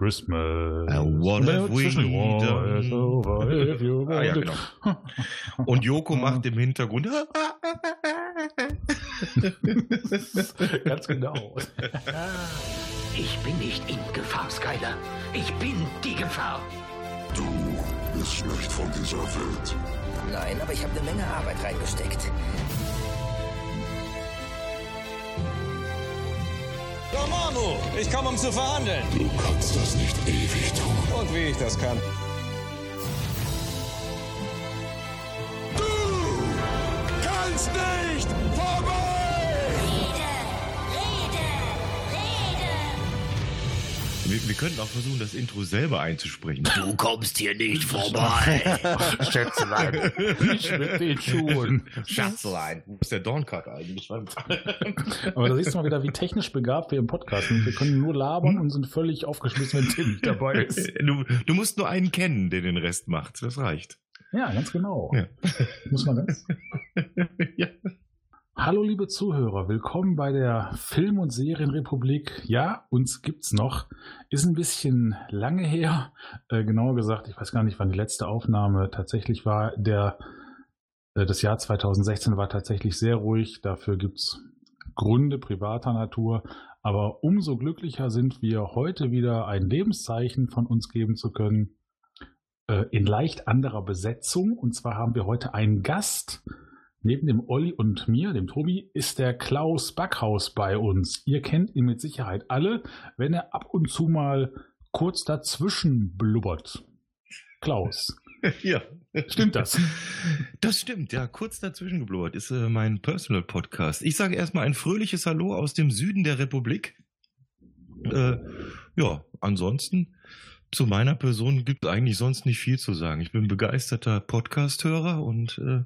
Christmas. Uh, what have we done? Over if you Ah, ja, genau. Und Joko macht im Hintergrund. Ganz genau. Ich bin nicht in Gefahr, Skyler. Ich bin die Gefahr. Du bist nicht von dieser Welt. Nein, aber ich habe eine Menge Arbeit reingesteckt. Dormammu, ich komme, um zu verhandeln. Du kannst das nicht ewig tun. Und wie ich das kann. Wir, wir könnten auch versuchen, das Intro selber einzusprechen. Du kommst hier nicht vorbei. Schätzelein. Nicht mit den Schuhen. Schatzlein. Wo ist der Dorncut eigentlich? Aber da siehst du mal wieder, wie technisch begabt wir im Podcast sind. Wir können nur labern und sind völlig aufgeschmissen, wenn Tim nicht dabei ist. Du, du musst nur einen kennen, der den Rest macht. Das reicht. Ja, ganz genau. Ja. Muss man ganz. ja. Hallo liebe Zuhörer, willkommen bei der Film- und Serienrepublik. Ja, uns gibt's noch. Ist ein bisschen lange her. Äh, genauer gesagt, ich weiß gar nicht, wann die letzte Aufnahme tatsächlich war. Der, äh, das Jahr 2016 war tatsächlich sehr ruhig. Dafür gibt's Gründe privater Natur. Aber umso glücklicher sind wir, heute wieder ein Lebenszeichen von uns geben zu können. Äh, in leicht anderer Besetzung. Und zwar haben wir heute einen Gast. Neben dem Olli und mir, dem Tobi, ist der Klaus Backhaus bei uns. Ihr kennt ihn mit Sicherheit alle, wenn er ab und zu mal kurz dazwischen blubbert. Klaus, ja. stimmt das? Das stimmt, ja. Kurz dazwischen geblubbert ist äh, mein Personal Podcast. Ich sage erstmal ein fröhliches Hallo aus dem Süden der Republik. Äh, ja, ansonsten zu meiner Person gibt es eigentlich sonst nicht viel zu sagen. Ich bin begeisterter Podcast-Hörer und äh,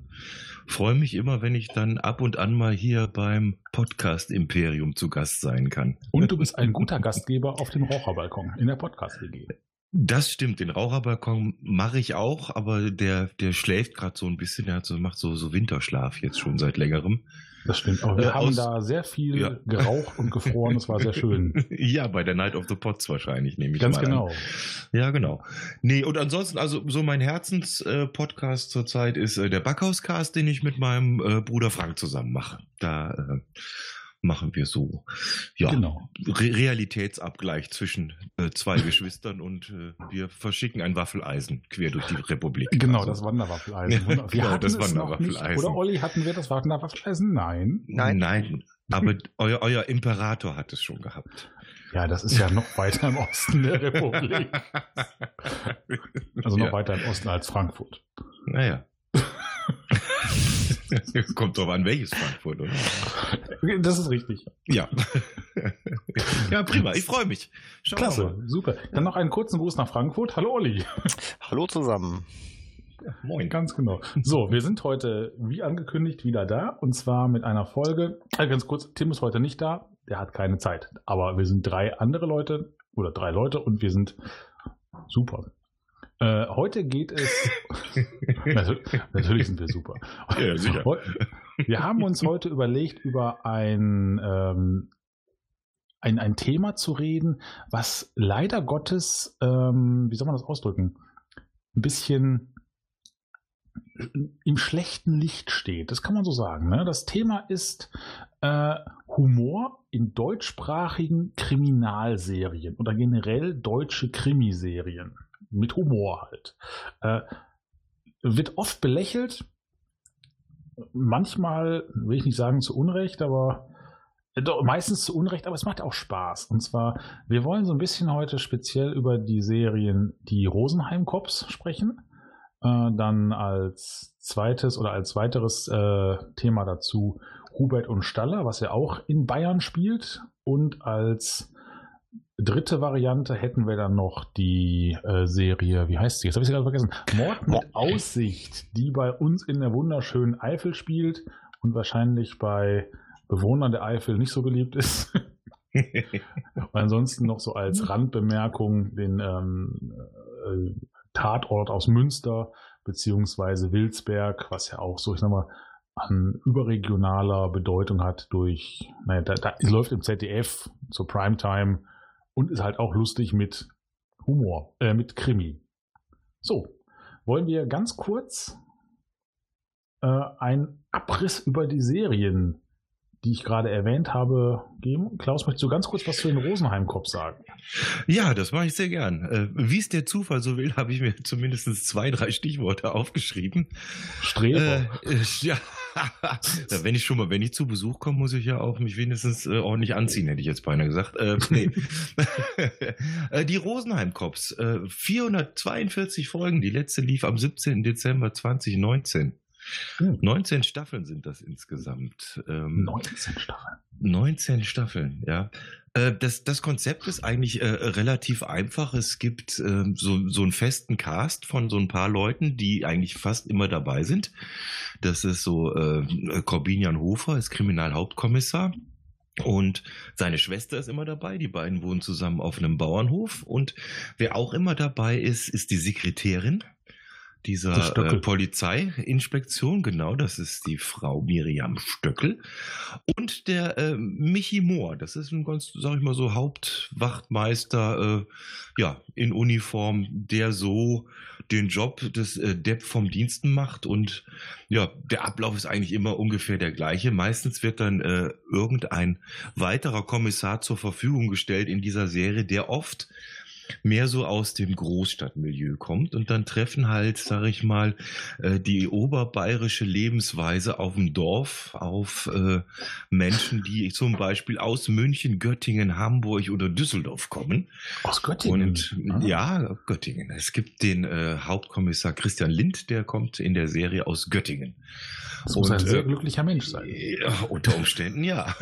freue mich immer, wenn ich dann ab und an mal hier beim Podcast-Imperium zu Gast sein kann. Und du bist ein guter Gastgeber auf dem Raucherbalkon in der Podcast-WG. Das stimmt, den Raucherbalkon mache ich auch, aber der, der schläft gerade so ein bisschen, der hat so, macht so, so Winterschlaf jetzt schon seit längerem. Das stimmt. Aber wir Äh, haben aus- da sehr viel Ja. geraucht und gefroren. Das war sehr schön. ja, bei der Night of the Pots wahrscheinlich, nehme ich Ganz genau. An. Ja, genau. Nee, und ansonsten, also so mein Herzens-Podcast zurzeit ist äh, der Backhauscast, den ich mit meinem äh, Bruder Frank zusammen mache. Da äh, machen wir so, ja, Genau. Re Realitätsabgleich zwischen äh, zwei Geschwistern und äh, wir verschicken ein Waffeleisen quer durch die Republik. Genau, Also- das Wanderwaffeleisen. Wir Genau, hatten das es noch nicht. Wanderwaffeleisen. Oder Olli, hatten wir das Wanderwaffeleisen? Nein. Nein, nein. Aber euer, euer Imperator hat es schon gehabt. Ja, das ist ja noch weiter im Osten der Republik. Also noch ja. weiter im Osten als Frankfurt. Naja. Es kommt drauf an, welches Frankfurt, oder? Das ist richtig. Ja. ja, prima. Ich freue mich. Schauen Klasse, mal. super. Dann noch einen kurzen Gruß nach Frankfurt. Hallo Olli. Hallo zusammen. Moin. Ganz genau. So, wir sind heute, wie angekündigt, wieder da. Und zwar mit einer Folge. Äh, ganz kurz, Tim ist heute nicht da. Der hat keine Zeit. Aber wir sind drei andere Leute oder drei Leute und wir sind super. Äh, heute geht es. natürlich, natürlich sind wir super. Ja, sicher. Wir haben uns heute überlegt, über ein, ähm, ein, ein Thema zu reden, was leider Gottes, ähm, wie soll man das ausdrücken, ein bisschen im schlechten Licht steht. Das kann man so sagen. Ne? Das Thema ist äh, Humor in deutschsprachigen Kriminalserien oder generell deutsche Krimiserien. Mit Humor halt. Äh, wird oft belächelt, manchmal, will ich nicht sagen zu Unrecht, aber äh, doch, meistens zu Unrecht, aber es macht auch Spaß. Und zwar, wir wollen so ein bisschen heute speziell über die Serien Die Rosenheim Cops sprechen. Äh, dann als zweites oder als weiteres äh, Thema dazu Hubert und Staller, was ja auch in Bayern spielt. Und als dritte Variante hätten wir dann noch die äh, Serie, wie heißt sie? Jetzt habe ich sie gerade vergessen. Mord mit Aussicht, die bei uns in der wunderschönen Eifel spielt und wahrscheinlich bei Bewohnern der Eifel nicht so beliebt ist. Ansonsten noch so als Randbemerkung den ähm, äh, Tatort aus Münster beziehungsweise Wilsberg, was ja auch so, ich sag mal, an überregionaler Bedeutung hat durch, naja, da, da läuft im ZDF zur Primetime und ist halt auch lustig mit Humor, äh, mit Krimi. So, wollen wir ganz kurz äh, einen Abriss über die Serien, die ich gerade erwähnt habe, geben? Klaus, möchtest du ganz kurz was zu den Rosenheim-Cops sagen? Ja, das mache ich sehr gern. Äh, Wie es der Zufall so will, habe ich mir zumindest zwei, drei Stichworte aufgeschrieben. Streber. Äh, äh, ja. Wenn ich schon mal, wenn ich zu Besuch komme, muss ich ja auch mich wenigstens äh, ordentlich anziehen, hätte ich jetzt beinahe gesagt. Äh, nee. Äh, die Rosenheim Cops, äh, 442 Folgen, die letzte lief am 17. Dezember 2019. Hm. 19 Staffeln sind das insgesamt. Ähm, 19 Staffeln. 19 Staffeln, ja. Äh, Das, das Konzept ist eigentlich äh, relativ einfach. Es gibt äh, so, so einen festen Cast von so ein paar Leuten, die eigentlich fast immer dabei sind. Das ist so äh, Corbinian Hofer, ist Kriminalhauptkommissar. Und seine Schwester ist immer dabei. Die beiden wohnen zusammen auf einem Bauernhof. Und wer auch immer dabei ist, ist die Sekretärin dieser äh, Polizeiinspektion. Genau, das ist die Frau Miriam Stöckel. Und der äh, Michi Mohr, das ist ein ganz, sag ich mal so, Hauptwachtmeister, äh, ja, in Uniform, der so den Job des äh, Depp vom Diensten macht. Und ja, der Ablauf ist eigentlich immer ungefähr der gleiche. Meistens wird dann äh, irgendein weiterer Kommissar zur Verfügung gestellt in dieser Serie, der oft mehr so aus dem Großstadtmilieu kommt und dann treffen halt, sag ich mal, äh, die oberbayerische Lebensweise auf dem Dorf auf äh, Menschen, die zum Beispiel aus München, Göttingen, Hamburg oder Düsseldorf kommen. Aus Göttingen. Und Ah. ja, Göttingen. Es gibt den äh, Hauptkommissar Christian Lind, der kommt in der Serie aus Göttingen. Das muss und, ein sehr äh, glücklicher Mensch sein. Ja, unter Umständen ja.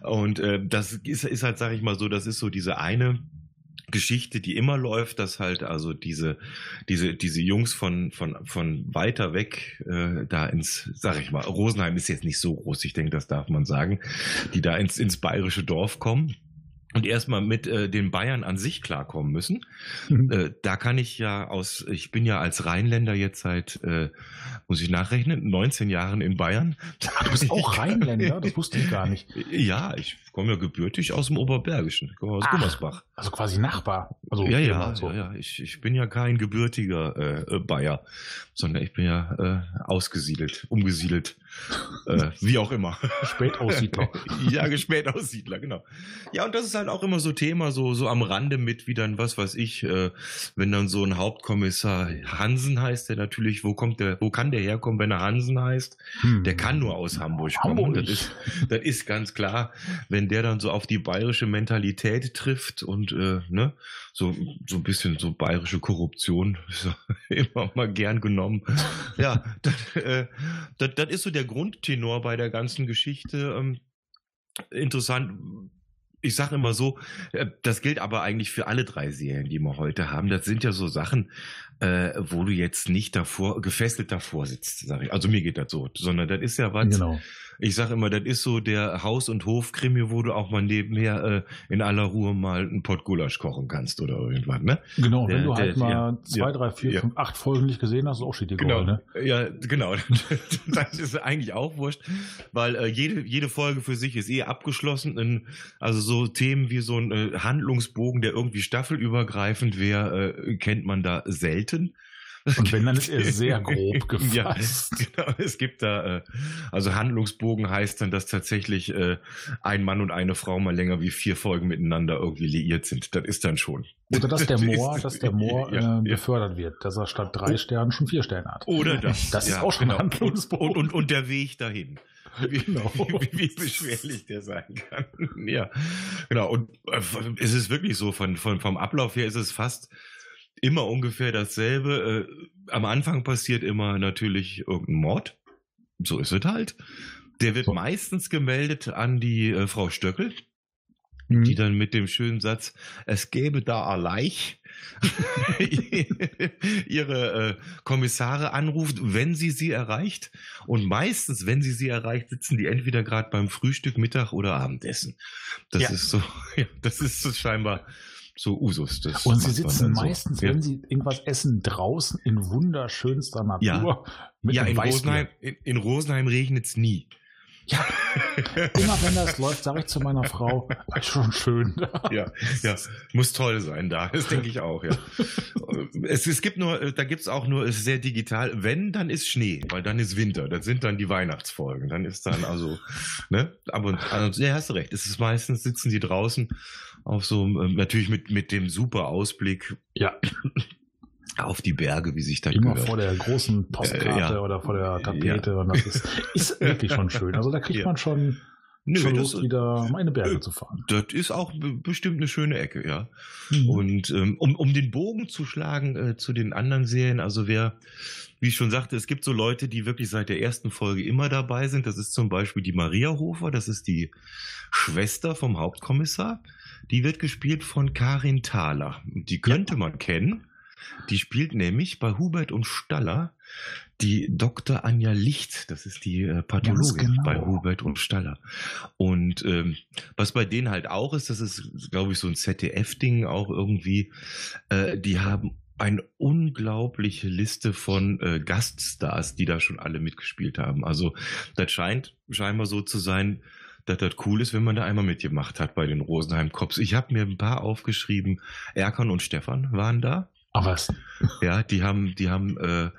und äh, das ist, ist halt, sag ich mal so, das ist so diese eine Geschichte, die immer läuft, dass halt also diese diese diese Jungs von von von weiter weg äh, da ins sag ich mal Rosenheim ist jetzt nicht so groß, ich denke, das darf man sagen, die da ins ins bayerische Dorf kommen und erstmal mit äh, den Bayern an sich klarkommen müssen. Äh, da kann ich ja aus, ich bin ja als Rheinländer jetzt seit, äh, muss ich nachrechnen, 19 Jahren in Bayern. Du bist auch Rheinländer? Das wusste ich gar nicht. Ja, ich komme ja gebürtig aus dem Oberbergischen, ich komme aus Ach. Gummersbach. Also quasi Nachbar. Also ja, ja, so. ja, ja. Ich, ich bin ja kein gebürtiger äh, Bayer, sondern ich bin ja äh, ausgesiedelt, umgesiedelt, äh, wie auch immer. Spätaussiedler. ja, Spätaussiedler, genau. Ja, und das ist halt auch immer so Thema, so, so am Rande mit, wie dann, was weiß ich, äh, wenn dann so ein Hauptkommissar Hansen heißt, der natürlich, wo kommt der, wo kann der herkommen, wenn er Hansen heißt? Hm. Der kann nur aus Hamburg kommen. Hamburg. Das ist, das ist ganz klar, wenn der dann so auf die bayerische Mentalität trifft und äh, ne, so, so ein bisschen so bayerische Korruption immer mal gern genommen. Ja, das, äh, das, das ist so der Grundtenor bei der ganzen Geschichte. Ähm, interessant. Ich sage immer so, äh, das gilt aber eigentlich für alle drei Serien, die wir heute haben. Das sind ja so Sachen, äh, wo du jetzt nicht davor gefesselt davor sitzt, sag ich. Also mir geht das so, sondern das ist ja was. Genau. Ich sag immer, das ist so der Haus- und Hofkrimi, wo du auch mal nebenher äh, in aller Ruhe mal einen Pott Gulasch kochen kannst oder irgendwas, ne? Genau, wenn Der- du halt der- mal ja, zwei, ja, drei, vier, ja. fünf, acht Folgen nicht gesehen hast, ist auch shit Genau, ne? ja, genau. Das ist eigentlich auch wurscht, weil äh, jede, jede Folge für sich ist eh abgeschlossen. In, also so Themen wie so ein äh, Handlungsbogen, der irgendwie staffelübergreifend wäre, äh, kennt man da selten. Und wenn, dann ist er sehr grob Ja, gefasst. genau. Es gibt da, äh, also Handlungsbogen heißt dann, dass tatsächlich äh, ein Mann und eine Frau mal länger wie vier Folgen miteinander irgendwie liiert sind. Das ist dann schon. Oder dass der Moor, dass der Moor ja, äh, ja. befördert wird, dass er statt drei Sternen schon vier Sterne hat. Oder das. Das ist auch schon ein Handlungsbogen. Und, und, und der Weg dahin. Wie, Genau. wie, wie beschwerlich der sein kann. Ja, genau. Und äh, es ist wirklich so, von, von, vom Ablauf her ist es fast immer ungefähr dasselbe. Äh, am Anfang passiert immer natürlich irgendein Mord. So ist es halt. Der wird So. meistens gemeldet an die äh, Frau Stöckel, Mhm. die dann mit dem schönen Satz, es gäbe da alleich, ihre äh, Kommissare anruft, wenn sie sie erreicht. Und meistens, wenn sie sie erreicht, sitzen die entweder gerade beim Frühstück, Mittag oder Abendessen. Das Ja. ist so, ja, das ist so scheinbar so Usus. Das Und sie sitzen so. meistens, ja. wenn sie irgendwas essen, draußen in wunderschönster Natur. Ja. Mit ja, in. Rosenheim, in, in Rosenheim regnet's nie. Ja, immer wenn das läuft, sage ich zu meiner Frau, ist schon schön. ja, ja, muss toll sein da, das denke ich auch, ja. Es, es gibt nur, da gibt's auch nur, es ist sehr digital, wenn, dann ist Schnee, weil dann ist Winter, das sind dann die Weihnachtsfolgen, dann ist dann also, ne, aber, also, ja, hast du recht, es ist meistens, sitzen die draußen auf so, ähm, natürlich mit, mit dem super Ausblick. Ja. Auf die Berge, wie sich da Immer gehört. vor der großen Postkarte äh, ja. oder vor der Tapete. Ja. Und das ist, ist wirklich schon schön. Also da kriegt ja. man schon, Nö, schon Lust, wieder meine Berge äh, zu fahren. Das ist auch bestimmt eine schöne Ecke, ja. Mhm. Und ähm, um, um den Bogen zu schlagen äh, zu den anderen Serien, also wer, wie ich schon sagte, es gibt so Leute, die wirklich seit der ersten Folge immer dabei sind. Das ist zum Beispiel die Maria Hofer, das ist die Schwester vom Hauptkommissar. Die wird gespielt von Karin Thaler. Die könnte ja. man kennen. Die spielt nämlich bei Hubert und Staller die Dr. Anja Licht, das ist die äh, Pathologin genau. bei Hubert und Staller. Und ähm, was bei denen halt auch ist, das ist, glaube ich, so ein ZDF-Ding auch irgendwie, äh, die haben eine unglaubliche Liste von äh, Gaststars, die da schon alle mitgespielt haben. Also das scheint scheinbar so zu sein, dass das cool ist, wenn man da einmal mitgemacht hat bei den Rosenheim Cops. Ich habe mir ein paar aufgeschrieben. Erkan und Stefan waren da. Ach was? Ja, die haben, die haben äh,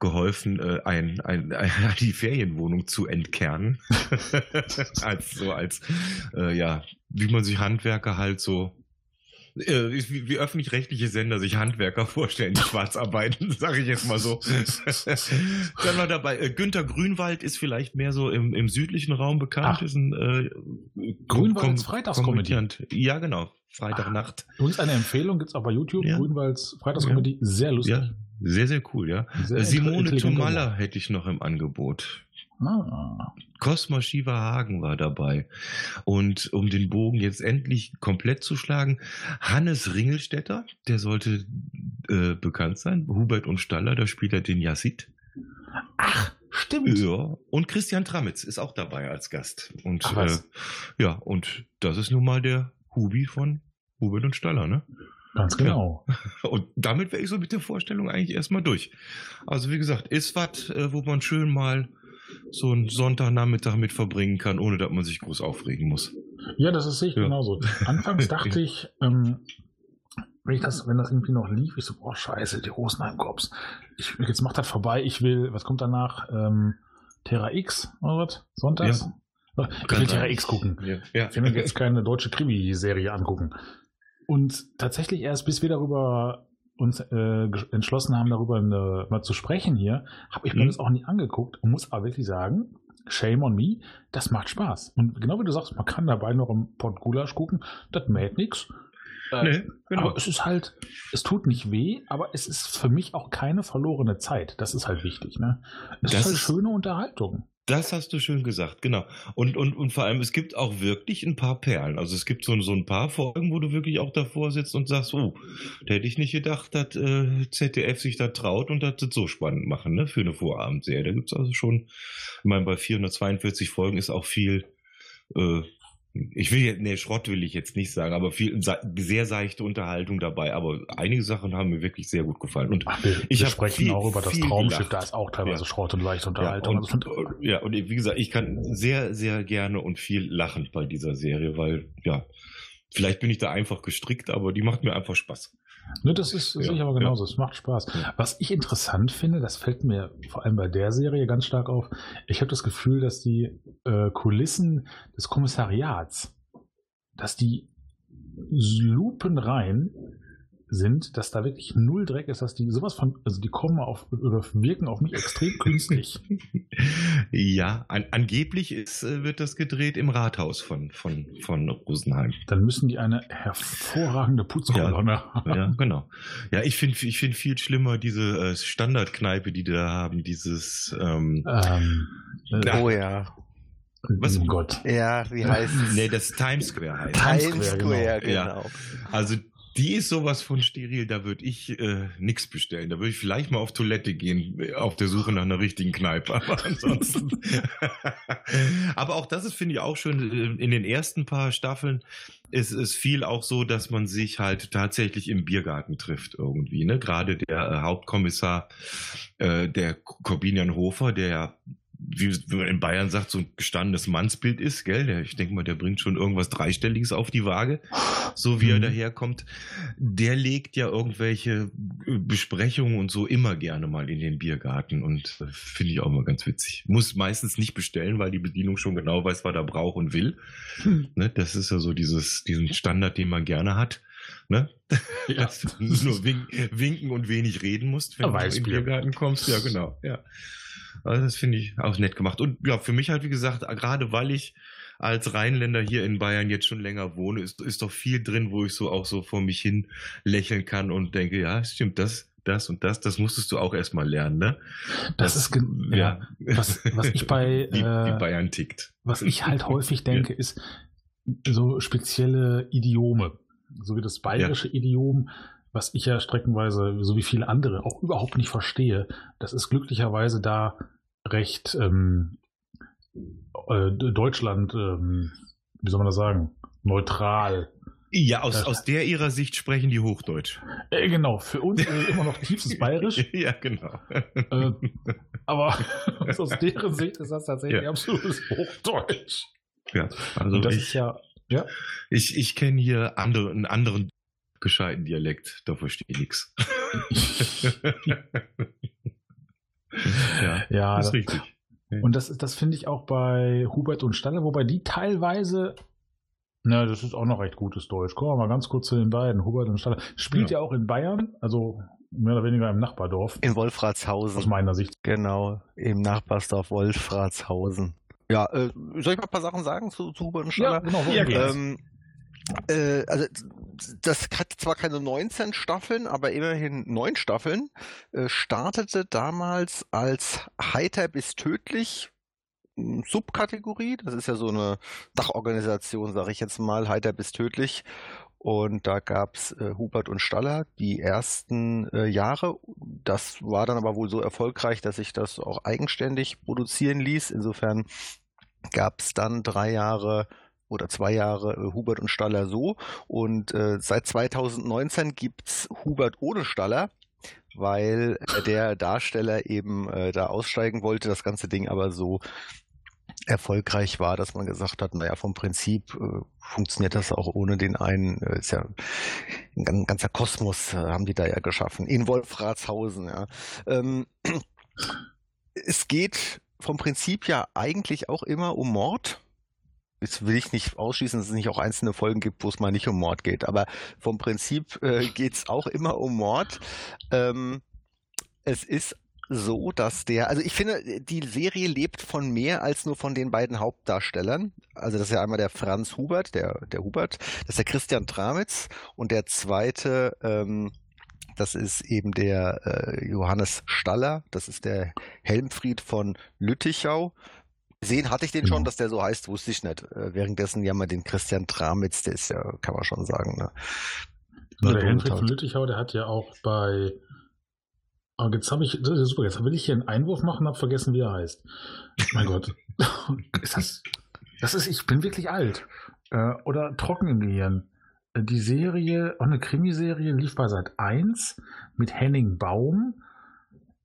geholfen, äh, ein, ein, ein, die Ferienwohnung zu entkernen. als so als äh, ja, wie man sich Handwerker halt so äh, wie, wie öffentlich-rechtliche Sender sich Handwerker vorstellen, die schwarz arbeiten, sage ich jetzt mal so. Dann war dabei, äh, Günter Grünwald ist vielleicht mehr so im, im südlichen Raum bekannt. Ach. Ist ein äh, Grünwalds Freitagskomödiant. Ja, genau. Freitagnacht. Uns eine Empfehlung gibt es auch bei YouTube, ja. Grünwalds Freitagskomödie, ja. sehr lustig. Ja, sehr, sehr cool, ja. Sehr Simone Tomalla hätte ich noch im Angebot. Ah. Cosmo Shiva Hagen war dabei. Und um den Bogen jetzt endlich komplett zu schlagen, Hannes Ringelstetter, der sollte äh, bekannt sein. Hubert und Staller, da spielt er den Yassid. Ach, stimmt. Ja, und Christian Tramitz ist auch dabei als Gast. Und Ach, äh, ja, und das ist nun mal der Hubi von Hubert und Staller, ne? Ganz genau. Ja. Und damit wäre ich so mit der Vorstellung eigentlich erstmal durch. Also wie gesagt, ist was, äh, wo man schön mal so einen Sonntagnachmittag mit verbringen kann, ohne dass man sich groß aufregen muss. Ja, das ist sicher ja. genauso. Anfangs dachte ich, ähm, wenn ich das, wenn das irgendwie noch lief, ich so, boah, scheiße, die Rosenheim-Cops. jetzt macht das vorbei, ich will, was kommt danach? Ähm, Terra X oder was? Sonntags? Ja. Ich will Terra X gucken. Ja. Ja. Ich will mir jetzt keine deutsche Krimi-Serie angucken. Und tatsächlich erst, bis wir darüber uns äh, entschlossen haben, darüber eine, mal zu sprechen hier, habe ich mir mhm. das auch nie angeguckt und muss aber wirklich sagen, shame on me, das macht Spaß. Und genau wie du sagst, man kann dabei noch im Pott Gulasch gucken, das mäht nichts. Äh, nee, genau. Aber es ist halt, es tut nicht weh, aber es ist für mich auch keine verlorene Zeit. Das ist halt wichtig. Ne? Es das ist halt schöne Unterhaltung. Das hast du schön gesagt, genau. Und, und, und vor allem, es gibt auch wirklich ein paar Perlen. Also es gibt so, so ein paar Folgen, wo du wirklich auch davor sitzt und sagst, oh, da hätte ich nicht gedacht, dass äh, ZDF sich da traut und das so spannend machen, ne, für eine Vorabendserie. Da gibt's also schon, ich meine, bei 442 Folgen ist auch viel äh, ich will jetzt, nee, Schrott will ich jetzt nicht sagen, aber viel, sehr seichte Unterhaltung dabei. Aber einige Sachen haben mir wirklich sehr gut gefallen. Und Ach, wir, ich wir sprechen viel, auch über das Traumschiff, gelacht. da ist auch teilweise ja. Schrott und leichte Unterhaltung. Ja und, und, ja, und wie gesagt, ich kann sehr, sehr gerne und viel lachen bei dieser Serie, weil, ja, vielleicht bin ich da einfach gestrickt, aber die macht mir einfach Spaß. Ne, das ist ja, sicher aber genauso. Ja. Es macht Spaß. Was ich interessant finde, das fällt mir vor allem bei der Serie ganz stark auf. Ich habe das Gefühl, dass die äh, Kulissen des Kommissariats, dass die lupenrein sind, dass da wirklich null Dreck ist, dass die sowas von, also die kommen auf oder wirken auf mich extrem künstlich. ja, an, angeblich ist, äh, wird das gedreht im Rathaus von, von, von Rosenheim. Dann müssen die eine hervorragende Putzkolonne ja, haben. Ja, genau. Ja, ich finde ich find viel schlimmer diese äh, Standardkneipe, die die da haben, dieses ähm, ähm, äh, Oh ja. Was? Oh Gott. Ja, wie heißt es? Nee, das Times Square heißt. Times Square, Times Square genau. genau. Ja. Also die ist sowas von steril, da würde ich äh, nichts bestellen. Da würde ich vielleicht mal auf Toilette gehen, äh, auf der Suche nach einer richtigen Kneipe. Aber ansonsten. aber auch das ist, finde ich, auch schön. Äh, in den ersten paar Staffeln ist es viel auch so, dass man sich halt tatsächlich im Biergarten trifft irgendwie. Ne? Gerade der äh, Hauptkommissar, äh, der Corbinian Hofer, der wie, man in Bayern sagt, so ein gestandenes Mannsbild ist, gell? Der, ich denke mal, der bringt schon irgendwas Dreistelliges auf die Waage, so wie mhm. er daherkommt. Der legt ja irgendwelche äh, Besprechungen und so immer gerne mal in den Biergarten und äh, finde ich auch mal ganz witzig. Muss meistens nicht bestellen, weil die Bedienung schon genau weiß, was er braucht und will. Mhm. Ne? Das ist ja so dieses, diesen Standard, den man gerne hat. Ne? Ja. Dass du nur wink, winken und wenig reden musst, wenn du in den Biergarten kommst. Ja, genau. Ja. Also das finde ich auch nett gemacht. Und ja, für mich halt, wie gesagt, gerade weil ich als Rheinländer hier in Bayern jetzt schon länger wohne, ist, ist doch viel drin, wo ich so auch so vor mich hin lächeln kann und denke, ja, stimmt, das, das und das, das musstest du auch erstmal lernen, ne? Das, das ist, ja, ja, was, was ich bei, wie, äh, wie Bayern tickt. Was ich halt häufig denke, ja. ist so spezielle Idiome, so wie das bayerische ja. Idiom, was ich ja streckenweise, so wie viele andere, auch überhaupt nicht verstehe. Das ist glücklicherweise da recht ähm, äh, Deutschland, ähm, wie soll man das sagen, neutral. Ja, aus, das, aus der ihrer Sicht sprechen die Hochdeutsch. Äh, genau, für uns äh, immer noch tiefstes Bayerisch. ja, genau. Äh, aber aus deren Sicht ist das tatsächlich ja. absolutes Hochdeutsch. Ja, also Und das ich, ist ja, ja. Ich, ich kenne hier andere, einen anderen gescheiten Dialekt, da verstehe ich nichts. ja, ja, das ist richtig. Und das, das finde ich auch bei Hubert und Staller, wobei die teilweise, na, das ist auch noch recht gutes Deutsch. Kommen wir mal ganz kurz zu den beiden. Hubert und Staller spielt ja, ja auch in Bayern, also mehr oder weniger im Nachbardorf. In Wolfratshausen. Aus meiner Sicht. Genau, im Nachbarsdorf Wolfratshausen. Ja, äh, soll ich mal ein paar Sachen sagen zu, zu Hubert und Staller? Ja, genau. Ja, ähm, äh, also das hat zwar keine 19 Staffeln, aber immerhin neun Staffeln, äh, startete damals als heiter bis tödlich hm, Subkategorie. Das ist ja so eine Dachorganisation, sage ich jetzt mal, heiter bis tödlich. Und da gab's äh, Hubert und Staller die ersten äh, Jahre. Das war dann aber wohl so erfolgreich, dass sich das auch eigenständig produzieren ließ. Insofern gab's dann drei Jahre oder zwei Jahre äh, Hubert und Staller so. Und äh, seit 2019 gibt's Hubert ohne Staller weil äh, der Darsteller eben äh, da aussteigen wollte, das ganze Ding aber so erfolgreich war, dass man gesagt hat, naja, vom Prinzip äh, funktioniert das auch ohne den einen, äh, ist ja ein ganzer Kosmos äh, haben die da ja geschaffen, in Wolfratshausen, ja. Ähm, es geht vom Prinzip ja eigentlich auch immer um Mord, Jetzt will ich nicht ausschließen, dass es nicht auch einzelne Folgen gibt, wo es mal nicht um Mord geht. Aber vom Prinzip äh, geht es auch immer um Mord. Ähm, es ist so, dass der, also ich finde, die Serie lebt von mehr als nur von den beiden Hauptdarstellern. Also das ist ja einmal der Franz Hubert, der, der Hubert, das ist der Christian Tramitz und der zweite, ähm, das ist eben der äh, Johannes Staller, das ist der Helmfried von Lüttichau. Gesehen hatte ich den schon, genau. dass der so heißt, wusste ich nicht. Äh, währenddessen ja mal den Christian Tramitz, der ist ja, kann man schon sagen. Ne? Ja, der Henrik von Lüttichau, der hat ja auch bei. Aber jetzt habe ich, das ist super, jetzt will ich hier einen Einwurf machen, habe vergessen, wie er heißt. Mein Gott. ist das, das ist, ich bin wirklich alt. Äh, oder trocken im Gehirn. Äh, die Serie, auch eine Krimiserie, lief bei Seit 1 mit Henning Baum,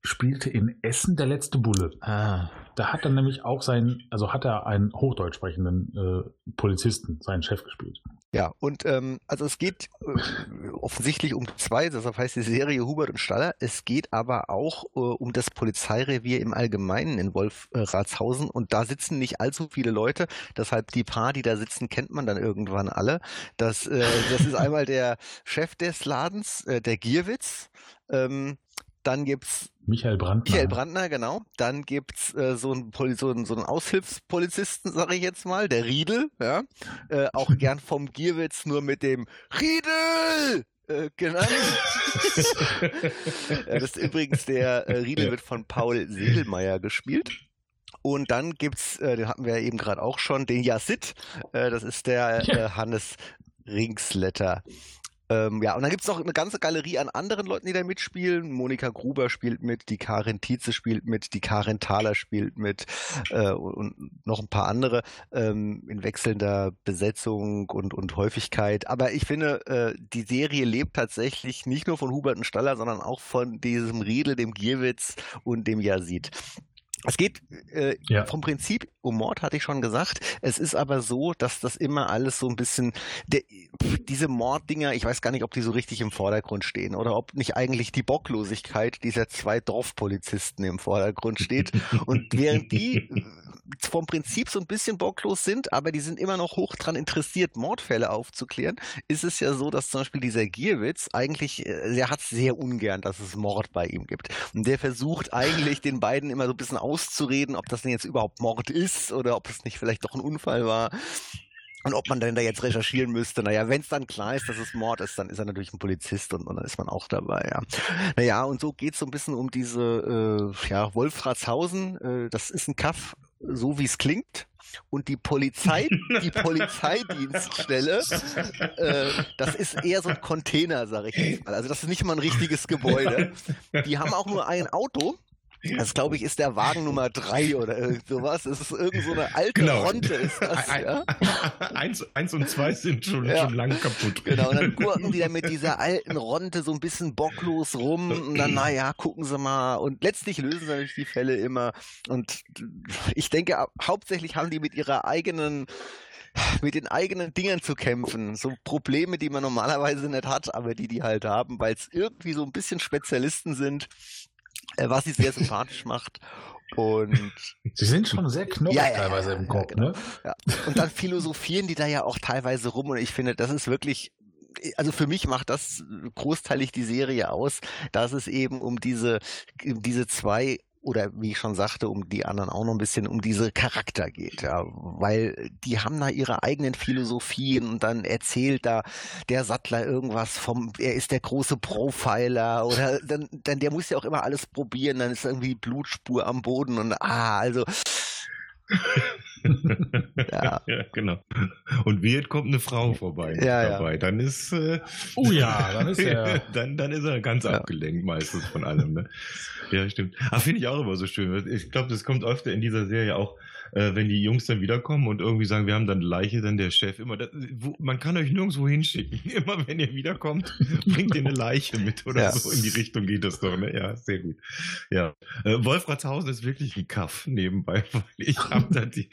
spielte in Essen der letzte Bulle. Ah. Da hat er nämlich auch seinen, also hat er einen hochdeutsch sprechenden äh, Polizisten, seinen Chef gespielt. Ja, und ähm, also es geht äh, offensichtlich um zwei, deshalb heißt die Serie Hubert und Staller. Es geht aber auch äh, um das Polizeirevier im Allgemeinen in Wolfratshausen und da sitzen nicht allzu viele Leute. Deshalb die paar, die da sitzen, kennt man dann irgendwann alle. Das, äh, das ist einmal der Chef des Ladens, äh, der Gierwitz. Ähm, dann gibt's Michael Brandner. Michael Brandner, genau. Dann gibt's äh, so, einen, so, einen, so einen Aushilfspolizisten, sage ich jetzt mal, der Riedel, ja. Äh, auch gern vom Gierwitz nur mit dem Riedel äh, genannt. das ist übrigens der äh, Riedel wird von Paul Sedelmeier gespielt. Und dann gibt's, äh, den hatten wir ja eben gerade auch schon, den Yasid. Äh, das ist der äh, Hannes Ringsletter. Ähm, ja, und dann gibt's noch eine ganze Galerie an anderen Leuten, die da mitspielen. Monika Gruber spielt mit, die Karin Tietze spielt mit, die Karin Thaler spielt mit äh, und noch ein paar andere ähm, in wechselnder Besetzung und, und Häufigkeit. Aber ich finde, äh, die Serie lebt tatsächlich nicht nur von Hubert und Staller, sondern auch von diesem Riedel, dem Gierwitz und dem Yazid. Es geht äh, Ja. vom Prinzip um Mord, hatte ich schon gesagt. Es ist aber so, dass das immer alles so ein bisschen, der, diese Morddinger, ich weiß gar nicht, ob die so richtig im Vordergrund stehen oder ob nicht eigentlich die Bocklosigkeit dieser zwei Dorfpolizisten im Vordergrund steht. Und während die äh, vom Prinzip so ein bisschen bocklos sind, aber die sind immer noch hoch dran interessiert, Mordfälle aufzuklären, ist es ja so, dass zum Beispiel dieser Gierwitz eigentlich, äh, der hat sehr ungern, dass es Mord bei ihm gibt. Und der versucht eigentlich den beiden immer so ein bisschen auszureden, ob das denn jetzt überhaupt Mord ist oder ob es nicht vielleicht doch ein Unfall war. Und ob man denn da jetzt recherchieren müsste, naja, wenn es dann klar ist, dass es Mord ist, dann ist er natürlich ein Polizist und, und dann ist man auch dabei, ja. Naja, und so geht es so ein bisschen um diese, äh, ja, Wolfratshausen, äh, das ist ein Kaff, so wie es klingt. Und die Polizei, die Polizeidienststelle, äh, das ist eher so ein Container, sag ich jetzt mal. Also das ist nicht mal ein richtiges Gebäude. Die haben auch nur ein Auto. Das glaube ich ist der Wagen Nummer drei oder irgend sowas. Es ist irgend so eine alte Genau. Ronte ist das, Ein- ja. eins, eins und zwei sind schon, Ja. schon lang kaputt. Genau, und dann gurken die dann mit dieser alten Ronte so ein bisschen bocklos rum und dann, naja, gucken sie mal. Und letztlich lösen sie natürlich die Fälle immer. Und ich denke, hauptsächlich haben die mit ihrer eigenen mit den eigenen Dingern zu kämpfen. So Probleme, die man normalerweise nicht hat, aber die die halt haben, weil es irgendwie so ein bisschen Spezialisten sind, was sie sehr sympathisch macht. Und Sie sind schon sehr knoppig Ja, ja, teilweise ja, im Kopf, genau. ne? Ja. Und dann philosophieren die da ja auch teilweise rum und ich finde, das ist wirklich, also für mich macht das großteilig die Serie aus, dass es eben um diese, um diese zwei oder wie ich schon sagte, um die anderen auch noch ein bisschen um diese Charakter geht, ja, weil die haben da ihre eigenen Philosophien und dann erzählt da der Sattler irgendwas vom, er ist der große Profiler oder dann, dann der muss ja auch immer alles probieren, dann ist irgendwie Blutspur am Boden und ah, also ja, Ja, genau. Und wie kommt eine Frau vorbei Ja, ja. dabei. Dann ist äh, Oh ja, dann ist er. dann, dann ist er ganz Ja. abgelenkt meistens von allem. Ne? Ja, stimmt. Ah, finde ich auch immer so schön. Ich glaube, das kommt öfter in dieser Serie auch, äh, wenn die Jungs dann wiederkommen und irgendwie sagen, wir haben dann eine Leiche, dann der Chef immer, das, wo, man kann euch nirgendwo hinschicken. Immer wenn ihr wiederkommt, bringt ihr eine Leiche mit oder Ja. so. In die Richtung geht das doch. Ne? Ja, sehr gut. Ja, äh, Wolfratshausen ist wirklich ein Kaff nebenbei, weil ich habe da die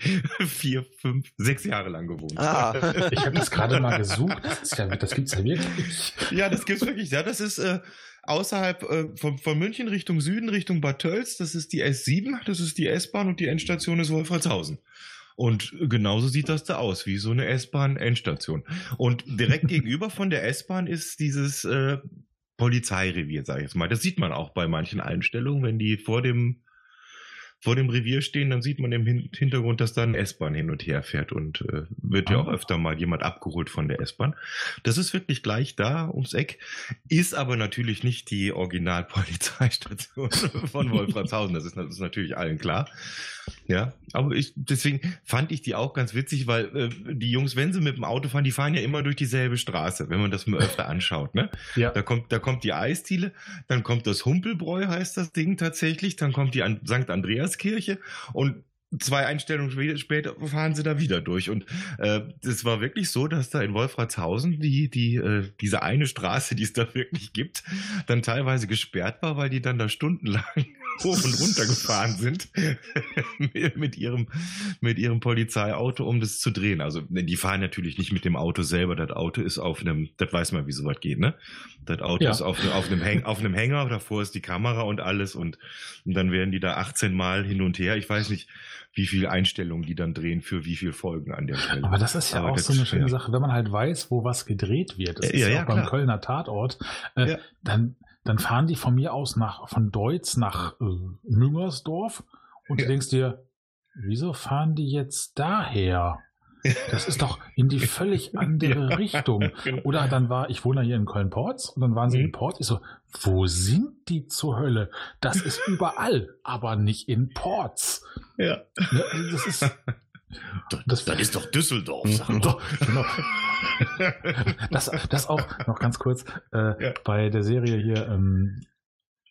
vier, fünf, sechs Jahre lang gewohnt. ah, Ich habe das gerade mal gesucht. Das, ja, das gibt's ja wirklich. Ja, das gibt's wirklich. Ja, das ist äh, außerhalb äh, von, von München Richtung Süden, Richtung Bad Tölz. Das ist die S7, das ist die S-Bahn und die Endstation ist Wolfratshausen. Und genauso sieht das da aus, wie so eine S-Bahn-Endstation. Und direkt gegenüber von der S-Bahn ist dieses äh, Polizeirevier, sage ich jetzt mal. Das sieht man auch bei manchen Einstellungen, wenn die vor dem vor dem Revier stehen, dann sieht man im Hin Hintergrund, dass da eine S-Bahn hin und her fährt und äh, wird ja auch Ah. öfter mal jemand abgeholt von der S-Bahn. Das ist wirklich gleich da ums Eck, ist aber natürlich nicht die Originalpolizeistation von Wolfratshausen. Das ist, das ist natürlich allen klar. Ja, aber ich, deswegen fand ich die auch ganz witzig, weil äh, die Jungs, wenn sie mit dem Auto fahren, die fahren ja immer durch dieselbe Straße, wenn man das mal öfter anschaut, ne? Ja. Da kommt, da kommt die Eisdiele, dann kommt das Humpelbräu, heißt das Ding tatsächlich, dann kommt die An St. Andreaskirche und zwei Einstellungen spä- später fahren sie da wieder durch. Und äh, das war wirklich so, dass da in Wolfratshausen die, die, äh, diese eine Straße, die es da wirklich gibt, dann teilweise gesperrt war, weil die dann da stundenlang hoch und runter gefahren sind mit, ihrem mit ihrem Polizeiauto, um das zu drehen. Also ne, die fahren natürlich nicht mit dem Auto selber. Das Auto ist auf einem, das weiß man, wie sowas geht, ne? Das Auto Ja. ist auf, auf, einem Häng, auf einem Hänger, davor ist die Kamera und alles und, und dann werden die da 18 Mal hin und her. Ich weiß nicht, wie viele Einstellungen die dann drehen für wie viele Folgen an der Stelle. Aber das ist ja Aber auch so eine schöne. Sache, wenn man halt weiß, wo was gedreht wird. Das Ja, ist ja, ja, auch beim klar. Kölner Tatort. Äh, Ja. dann, dann fahren die von mir aus nach, von Deutz nach äh, Müngersdorf und du Ja. denkst dir, wieso fahren die jetzt daher? Das ist doch in die völlig andere Ja, Richtung. genau. Oder dann war, ich wohne ja hier in Köln-Porz und dann waren sie Mhm. in Port. Ich so, wo sind die zur Hölle? Das ist überall, aber nicht in Ports. Ja. Ne? Also Das ist, das, Das ist doch Düsseldorf. sag doch, genau. Das, das auch noch ganz kurz äh, Ja. bei der Serie hier, ähm,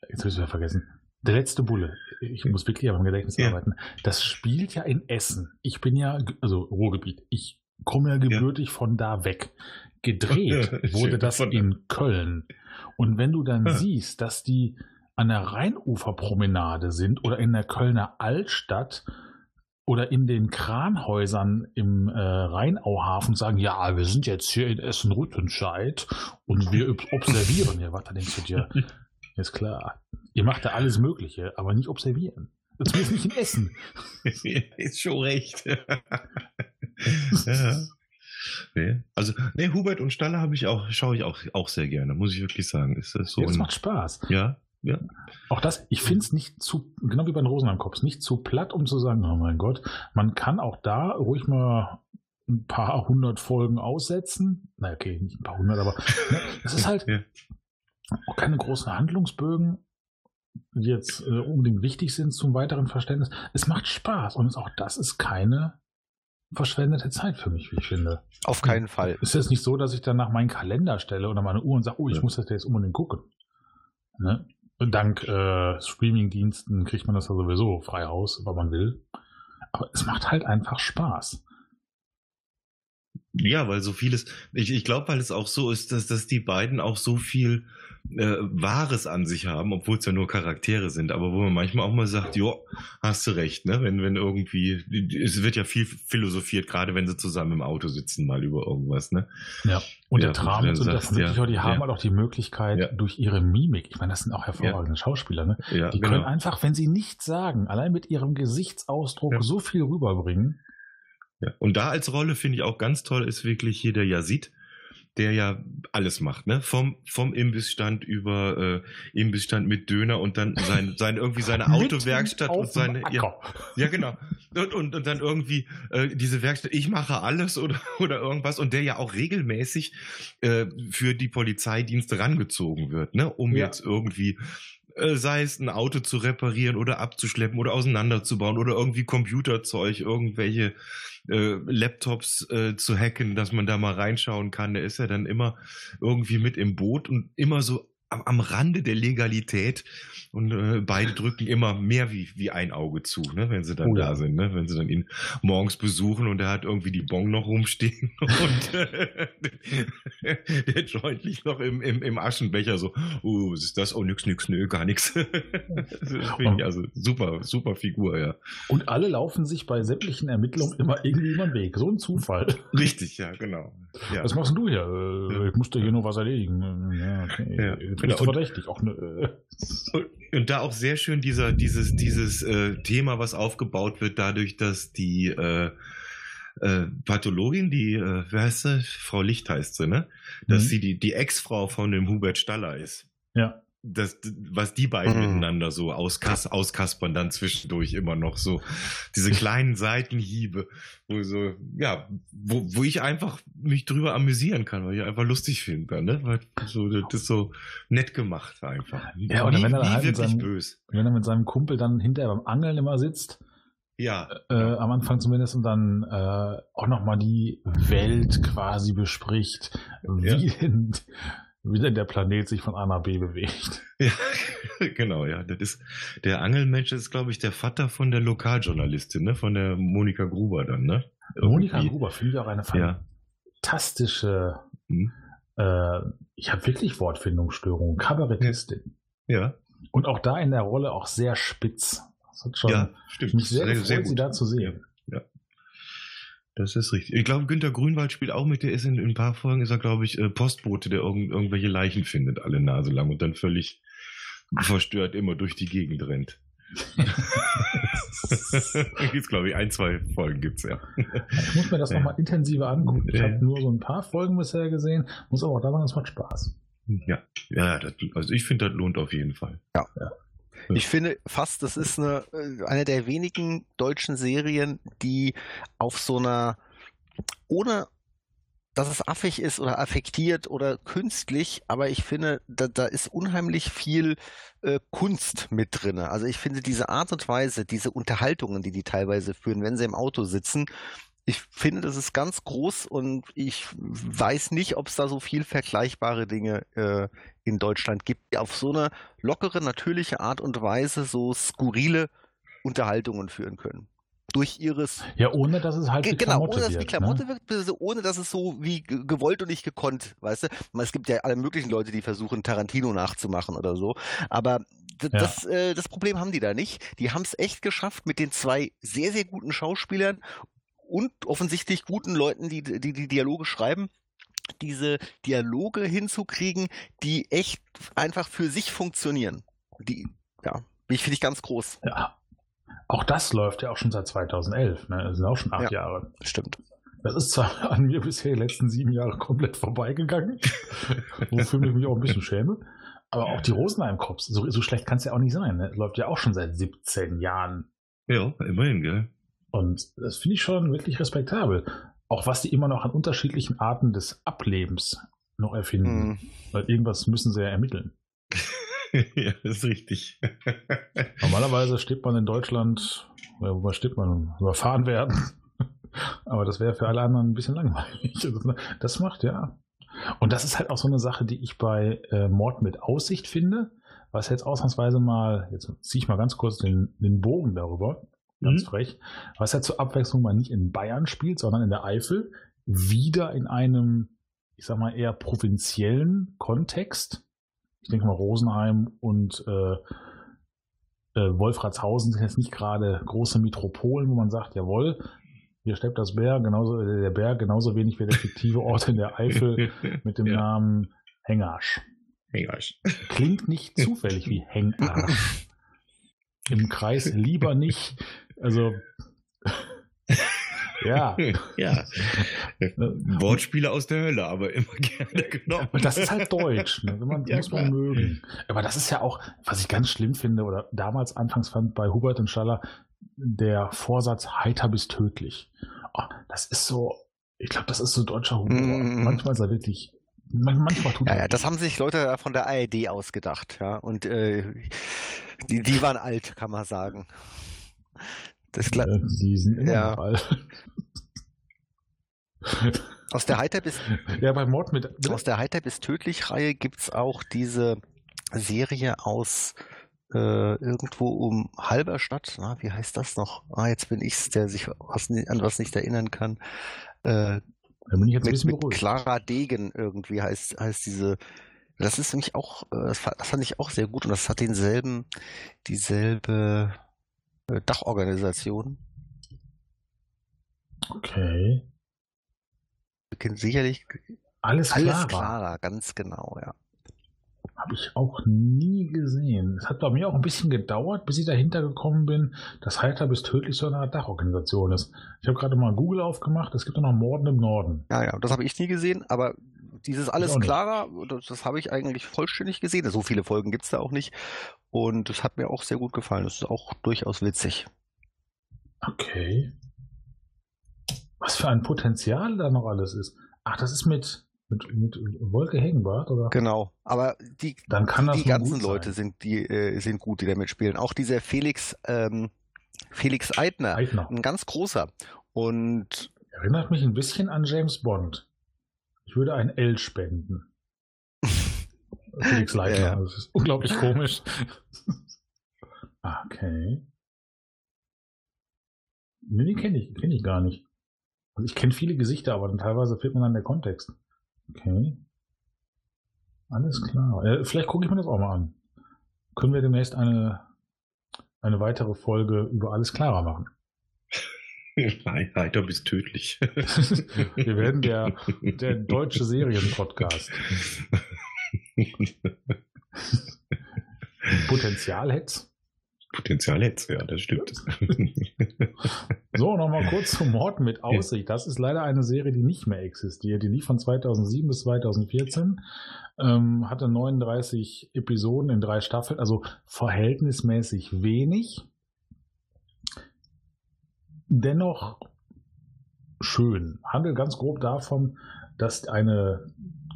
jetzt habe ich wieder vergessen. Der letzte Bulle. Ich muss wirklich am Gedächtnis Ja. arbeiten. Das spielt ja in Essen. Ich bin ja, also Ruhrgebiet. Ich komme ja gebürtig von da weg. Gedreht wurde das in Köln. Und wenn du dann Ja. siehst, dass die an der Rheinuferpromenade sind oder in der Kölner Altstadt oder in den Kranhäusern im äh, Rheinauhafen sagen, ja, wir sind jetzt hier in Essen-Rüttenscheid und wir ob- observieren hier. Warte, denkst du dir, ist klar. Ihr macht da alles Mögliche, aber nicht observieren. Zumindest nicht in Essen. ist schon recht. ja. Nee. Also, nee, Hubert und Staller habe ich auch, schaue ich auch, auch sehr gerne, muss ich wirklich sagen. Ist das so Ja, das ein, macht Spaß. ja, ja. Auch das, ich finde es nicht zu, genau wie bei den Rosenheim-Cops, nicht zu platt, um zu sagen, oh mein Gott, man kann auch da ruhig mal ein paar hundert Folgen aussetzen. Na okay, nicht ein paar hundert, aber ne, es ist halt Ja. auch keine großen Handlungsbögen, die jetzt äh, unbedingt wichtig sind zum weiteren Verständnis. Es macht Spaß und es, auch das ist keine verschwendete Zeit für mich, wie ich finde. Auf keinen Fall. Es ist jetzt nicht so, dass ich dann nach meinen Kalender stelle oder meine Uhr und sage, oh, ich Ja. muss das jetzt unbedingt gucken. Ne? Dank äh, Streaming-Diensten kriegt man das ja sowieso frei Haus, wenn man will. Aber es macht halt einfach Spaß. Ja, weil so vieles, ich, ich glaube, weil es auch so ist, dass, dass die beiden auch so viel äh, Wahres an sich haben, obwohl es ja nur Charaktere sind, aber wo man manchmal auch mal sagt, jo, hast du recht, ne? Wenn, wenn irgendwie, es wird ja viel philosophiert, gerade wenn sie zusammen im Auto sitzen, mal über irgendwas, ne? Ja. Und Ja, der Traum und sagst, Vermittler, ja, die haben ja. halt auch die Möglichkeit, Ja. durch ihre Mimik, ich meine, das sind auch hervorragende Schauspieler, ne? Ja, Die genau. können einfach, wenn sie nichts sagen, allein mit ihrem Gesichtsausdruck so viel rüberbringen. Ja. Und da als Rolle finde ich auch ganz toll ist wirklich hier der Yazid, der ja alles macht, ne? Vom, vom Imbissstand über äh, Imbissstand mit Döner und dann sein, sein irgendwie seine Autowerkstatt und seine. Ja, ja, genau. Und, und, und dann irgendwie äh, diese Werkstatt, ich mache alles oder, oder irgendwas und der ja auch regelmäßig äh, für die Polizeidienste rangezogen wird, ne? Um Ja. jetzt irgendwie äh, sei es ein Auto zu reparieren oder abzuschleppen oder auseinanderzubauen oder irgendwie Computerzeug, irgendwelche äh, Laptops äh, zu hacken, dass man da mal reinschauen kann. Der ist ja dann immer irgendwie mit im Boot und immer so am, am Rande der Legalität und äh, beide drücken immer mehr wie, wie ein Auge zu, ne, wenn sie dann Oh ja. da sind, ne, wenn sie dann ihn morgens besuchen und er hat irgendwie die Bon noch rumstehen und äh, der Joint liegt noch im, im, im Aschenbecher so, oh, was ist das? Oh, nix, nix, nö, gar nix. Das finde ich also super, super Figur, ja. Und alle laufen sich bei sämtlichen Ermittlungen immer irgendwie über den Weg. So ein Zufall. Richtig, ja, genau. Ja. Was machst du hier? Ich musste hier nur was erledigen. Ja, okay. Ja, Bist du Und- verdächtig. Auch, ne, Und, und da auch sehr schön dieser, dieses, dieses äh, Thema, was aufgebaut wird, dadurch, dass die äh, äh, Pathologin, die, äh, wer heißt sie? Frau Licht heißt sie, ne? Dass Mhm. sie die, die Ex-Frau von dem Hubert Staller ist. ja. Das, was die beiden Mhm. miteinander so auskas auskaspern, dann zwischendurch immer noch so diese kleinen Seitenhiebe, wo so, ja, wo, wo ich einfach mich drüber amüsieren kann, weil ich einfach lustig finde, ne? Weil so, das ist so nett gemacht einfach. Ja, oder nie, wenn er halt wirklich seinem- böse. Wenn er mit seinem Kumpel dann hinterher beim Angeln immer sitzt, Ja, äh, am Anfang zumindest, und dann äh, auch nochmal die Welt quasi bespricht, wie, denn, wie denn der Planet sich von A nach B bewegt. ja, genau, ja. Das ist der Angelmensch ist, glaube ich, der Vater von der Lokaljournalistin, ne? Von der Monika Gruber dann, ne? Monika. Gruber finde ich auch eine Ja. fantastische, Hm. äh, ich habe wirklich Wortfindungsstörungen, Kabarettistin. Ja, Und auch da in der Rolle auch sehr spitz. Das hat schon ja, stimmt. mich sehr, gefreut, sie gut. da zu sehen. Das ist richtig. Ich glaube, Günter Grünwald spielt auch mit. Der ist in, in ein paar Folgen, ist er, glaube ich, äh, Postbote, der irgend, irgendwelche Leichen findet, alle Nase lang und dann völlig verstört immer durch die Gegend rennt. gibt's, glaube ich, ein, zwei Folgen gibt's ja. Ich muss mir das Ja. nochmal intensiver angucken. Ich Ja. habe nur so ein paar Folgen bisher gesehen, muss aber auch da sagen, es macht Spaß. Ja, ja das, also ich finde, das lohnt auf jeden Fall. Ich finde fast, das ist eine, äh, eine der wenigen deutschen Serien, die auf so einer, ohne dass es affig ist oder affektiert oder künstlich, aber ich finde, da, da ist unheimlich viel äh, Kunst mit drin. Also ich finde diese Art und Weise, diese Unterhaltungen, die die teilweise führen, wenn sie im Auto sitzen, ich finde, das ist ganz groß und ich weiß nicht, ob es da so viel vergleichbare Dinge äh, in Deutschland gibt, die auf so eine lockere, natürliche Art und Weise so skurrile Unterhaltungen führen können. Durch ihres Ja, ohne dass es halt Ge- genau, Klamotte ohne dass es wird, Klamotte ne? wirkt, ohne dass es so wie ge- gewollt und nicht gekonnt, weißt du? Es gibt ja alle möglichen Leute, die versuchen, Tarantino nachzumachen oder so, aber Ja. Das, äh, das Problem haben die da nicht. Die haben es echt geschafft, mit den zwei sehr, sehr guten Schauspielern und offensichtlich guten Leuten, die die, die Dialoge schreiben, diese Dialoge hinzukriegen, die echt einfach für sich funktionieren. Die, ja, ich finde ich ganz groß. Ja. Auch das läuft ja auch schon seit 2011. Ne? Das sind auch schon acht Ja. Jahre. Stimmt. Das ist zwar an mir bisher die letzten sieben Jahre komplett vorbeigegangen, wofür ich mich auch ein bisschen schäme. Aber auch die Rosenheim-Cops, so, so schlecht kann es ja auch nicht sein. Ne? Läuft ja auch schon seit 17 Jahren. Ja, immerhin, gell? Und das finde ich schon wirklich respektabel. Auch was die immer noch an unterschiedlichen Arten des Ablebens noch erfinden. Hm. Weil irgendwas müssen sie ja ermitteln. ja, das ist richtig. Normalerweise steht man in Deutschland, oder wo steht man? Überfahren werden. Aber das wäre für alle anderen ein bisschen langweilig. Das macht ja. Und das ist halt auch so eine Sache, die ich bei äh, Mord mit Aussicht finde, was jetzt ausnahmsweise mal, jetzt ziehe ich mal ganz kurz den, den Bogen darüber, ganz Mhm. frech, was ja zur Abwechslung mal nicht in Bayern spielt, sondern in der Eifel, wieder in einem, ich sag mal, eher provinziellen Kontext. Ich denke mal, Rosenheim und äh, äh, Wolfratshausen sind jetzt nicht gerade große Metropolen, wo man sagt, jawohl, hier steppt das Bär, genauso äh, der Bär, genauso wenig wie der fiktive Ort in der Eifel mit dem Ja. Namen Hengarsch. Hey, Arsch. Klingt nicht zufällig wie Hengarsch. Im Kreis lieber nicht. Also ja. ja. Wortspiele aus der Hölle, aber immer gerne genommen. Aber das ist halt Deutsch, ne? Wenn man, Ja, muss man klar. mögen. Aber das ist ja auch, was ich ganz schlimm finde, oder damals anfangs fand bei Hubert und Schaller, der Vorsatz heiter bis tödlich. Oh, das ist so, ich glaube, das ist so deutscher Humor. Mm. Manchmal ist er wirklich, man, manchmal tut Ja, er ja, das haben sich Leute von der ARD ausgedacht, ja. Und äh, die, die waren alt, kann man sagen. Das, äh, die sind immer Ja. alt. aus der Heiter bis ja, bei Mord mit, aus der Heiter bis tödlich Reihe gibt's auch diese Serie aus äh, irgendwo um Halberstadt. Na, wie heißt das noch? Ah, jetzt bin ich's, der sich was, an was nicht erinnern kann. Äh, mit, mit. Clara Degen irgendwie heißt, heißt diese. Das ist nämlich auch, äh, das, fa- das fand ich auch sehr gut und das hat denselben, dieselbe äh, Dachorganisation. Okay. Ihr kennt sicherlich Alles, alles klar. klarer, ganz genau, ja. Habe ich auch nie gesehen. Es hat bei mir auch ein bisschen gedauert, bis ich dahinter gekommen bin, dass Heiter bis tödlich so eine Art Dachorganisation ist. Ich habe gerade mal Google aufgemacht, es gibt auch noch Morden im Norden. Ja, ja, das habe ich nie gesehen, aber dieses alles klarer, das, das habe ich eigentlich vollständig gesehen. So viele Folgen gibt's da auch nicht. Und das hat mir auch sehr gut gefallen. Das ist auch durchaus witzig. Okay. Was für ein Potenzial da noch alles ist. Ach, das ist mit, mit, mit Wolke Hengenbart, oder? Genau. Aber die, Dann kann das die ganzen Leute sind, die äh, sind gut, die da mitspielen. Auch dieser Felix, ähm, Felix Eitner, Eitner. ein ganz großer. Und Erinnert mich ein bisschen an James Bond. Ich würde ein L spenden. Felix Leitner. Ja, ja. Das ist unglaublich komisch. Okay. Nee, den kenne ich, kenn ich gar nicht. Also ich kenne viele Gesichter, aber dann teilweise fehlt mir dann der Kontext. Okay. Alles klar. Äh, vielleicht gucke ich mir das auch mal an. Können wir demnächst eine, eine weitere Folge über alles klarer machen? Nein, heiter bis tödlich. Wir werden der, der deutsche Serienpodcast. Potenzial hätt's. Potenzial jetzt, ja, das stimmt. So, nochmal kurz zum Mord mit Aussicht. Das ist leider eine Serie, die nicht mehr existiert. Die lief von 2007 bis 2014, ähm, hatte 39 Episoden in drei Staffeln, also verhältnismäßig wenig. Dennoch schön. Handelt ganz grob davon, dass eine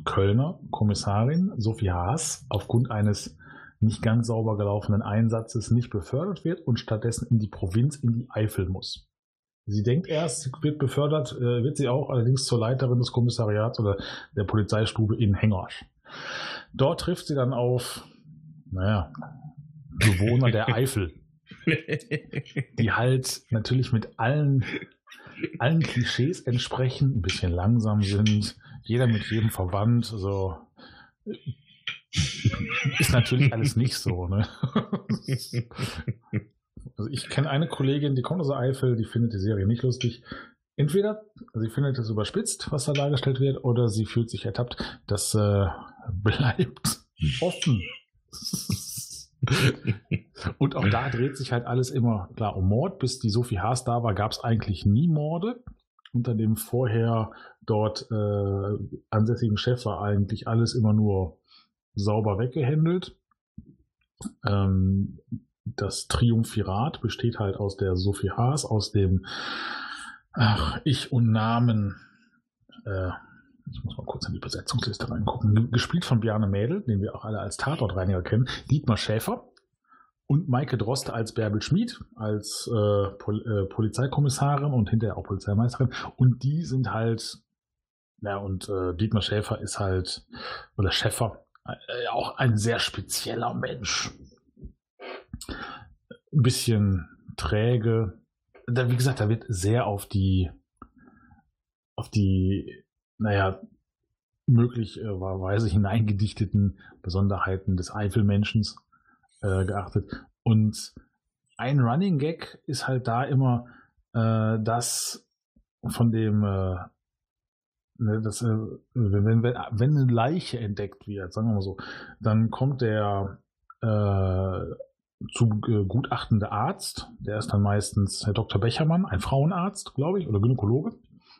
Kölner Kommissarin, Sophie Haas, aufgrund eines nicht ganz sauber gelaufenen Einsatzes nicht befördert wird und stattdessen in die Provinz, in die Eifel muss. Sie denkt erst, sie wird befördert, äh, wird sie auch allerdings zur Leiterin des Kommissariats oder der Polizeistube in Hengorsch. Dort trifft sie dann auf, naja, Bewohner der Eifel, die halt natürlich mit allen, allen Klischees entsprechen, ein bisschen langsam sind, jeder mit jedem verwandt, so ist natürlich alles nicht so. Ne? Also ich kenne eine Kollegin, die kommt aus der Eifel, die findet die Serie nicht lustig. Entweder sie findet es überspitzt, was da dargestellt wird, oder sie fühlt sich ertappt. Das äh, bleibt offen. Und auch da dreht sich halt alles immer klar um Mord. Bis die Sophie Haas da war, gab es eigentlich nie Morde. Unter dem vorher dort äh, ansässigen Chef war eigentlich alles immer nur sauber weggehändelt. Ähm, das Triumphirat besteht halt aus der Sophie Haas, aus dem ach, Ich und Namen. Äh, ich muss mal kurz in die Besetzungsliste reingucken. Gespielt von Bjarne Mädel, den wir auch alle als Tatortreiniger kennen. Dietmar Schäfer und Maike Droste als Bärbel Schmid, als äh, Pol äh, Polizeikommissarin und hinterher auch Polizeimeisterin. Und die sind halt, ja, und äh, Dietmar Schäfer ist halt, oder Schäfer, äh, auch ein sehr spezieller Mensch. Ein bisschen träge. Da, wie gesagt, da wird sehr auf die, auf die naja, möglicherweise hineingedichteten Besonderheiten des Eifelmenschens äh, geachtet. Und ein Running Gag ist halt da immer, äh, dass von dem, äh, ne, das, äh, wenn, wenn, wenn eine Leiche entdeckt wird, sagen wir mal so, dann kommt der äh, zu äh, gutachtende Arzt, der ist dann meistens Herr Dr. Bechermann, ein Frauenarzt, glaube ich, oder Gynäkologe,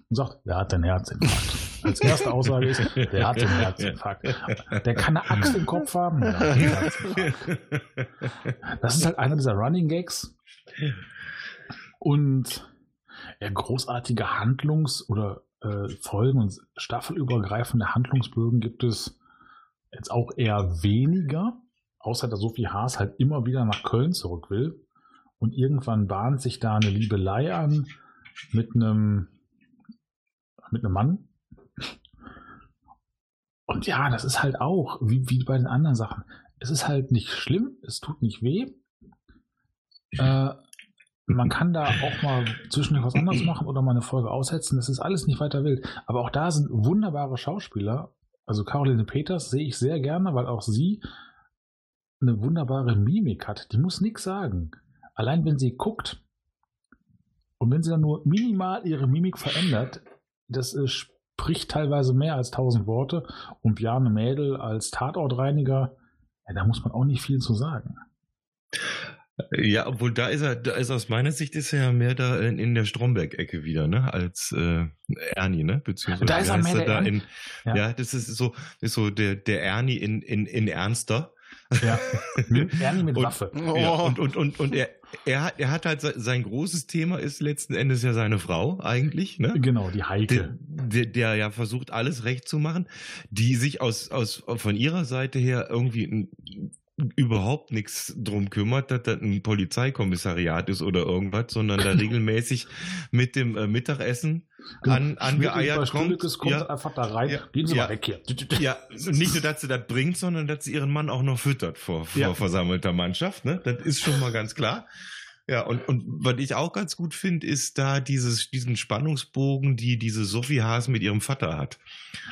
und sagt, der hat den Herzinfarkt. Als erste Aussage ist, der hat den Herzinfarkt. Der kann eine Axt im Kopf haben. Das ist halt einer dieser Running Gags. Und ja, großartige Handlungs- oder äh, Folgen- und staffelübergreifende Handlungsbögen gibt es jetzt auch eher weniger, außer dass Sophie Haas halt immer wieder nach Köln zurück will. Und irgendwann bahnt sich da eine Liebelei an mit einem mit einem Mann, und ja, das ist halt auch, wie, wie bei den anderen Sachen. Es ist halt nicht schlimm, es tut nicht weh. Äh, man kann da auch mal zwischendurch was anderes machen oder mal eine Folge aussetzen. Das ist alles nicht weiter wild. Aber auch da sind wunderbare Schauspieler. Also Caroline Peters sehe ich sehr gerne, weil auch sie eine wunderbare Mimik hat. Die muss nichts sagen. Allein wenn sie guckt und wenn sie dann nur minimal ihre Mimik verändert, das ist spricht teilweise mehr als tausend Worte und Bjarne Mädel als Tatortreiniger, ja, da muss man auch nicht viel zu sagen. Ja, obwohl da ist er, da ist aus meiner Sicht ist er ja mehr da in, in der Stromberg-Ecke wieder, ne, als äh, Ernie, ne, beziehungsweise da ist er mehr der da in, ja. ja. das ist so, ist so der der Ernie in in in ernster. Ja, Ernie mit und, Waffe. Ja, und, und, und, und er, er, hat, er hat halt sein großes Thema ist letzten Endes ja seine Frau eigentlich, ne? Genau, die Heike. Der, der, der ja versucht, alles recht zu machen, die sich aus, aus, von ihrer Seite her irgendwie überhaupt nichts drum kümmert, dass das ein Polizeikommissariat ist oder irgendwas, sondern da regelmäßig mit dem äh, Mittagessen an, angeeiert kommt. kommt ja, einfach da rein. Ja, Gehen Sie ja, mal weg hier. Ja, nicht nur, dass sie das bringt, sondern dass sie ihren Mann auch noch füttert vor, vor versammelter Mannschaft. Ne? Das ist schon mal ganz klar. Ja, und, und was ich auch ganz gut finde, ist da dieses, diesen Spannungsbogen, die diese Sophie Haas mit ihrem Vater hat.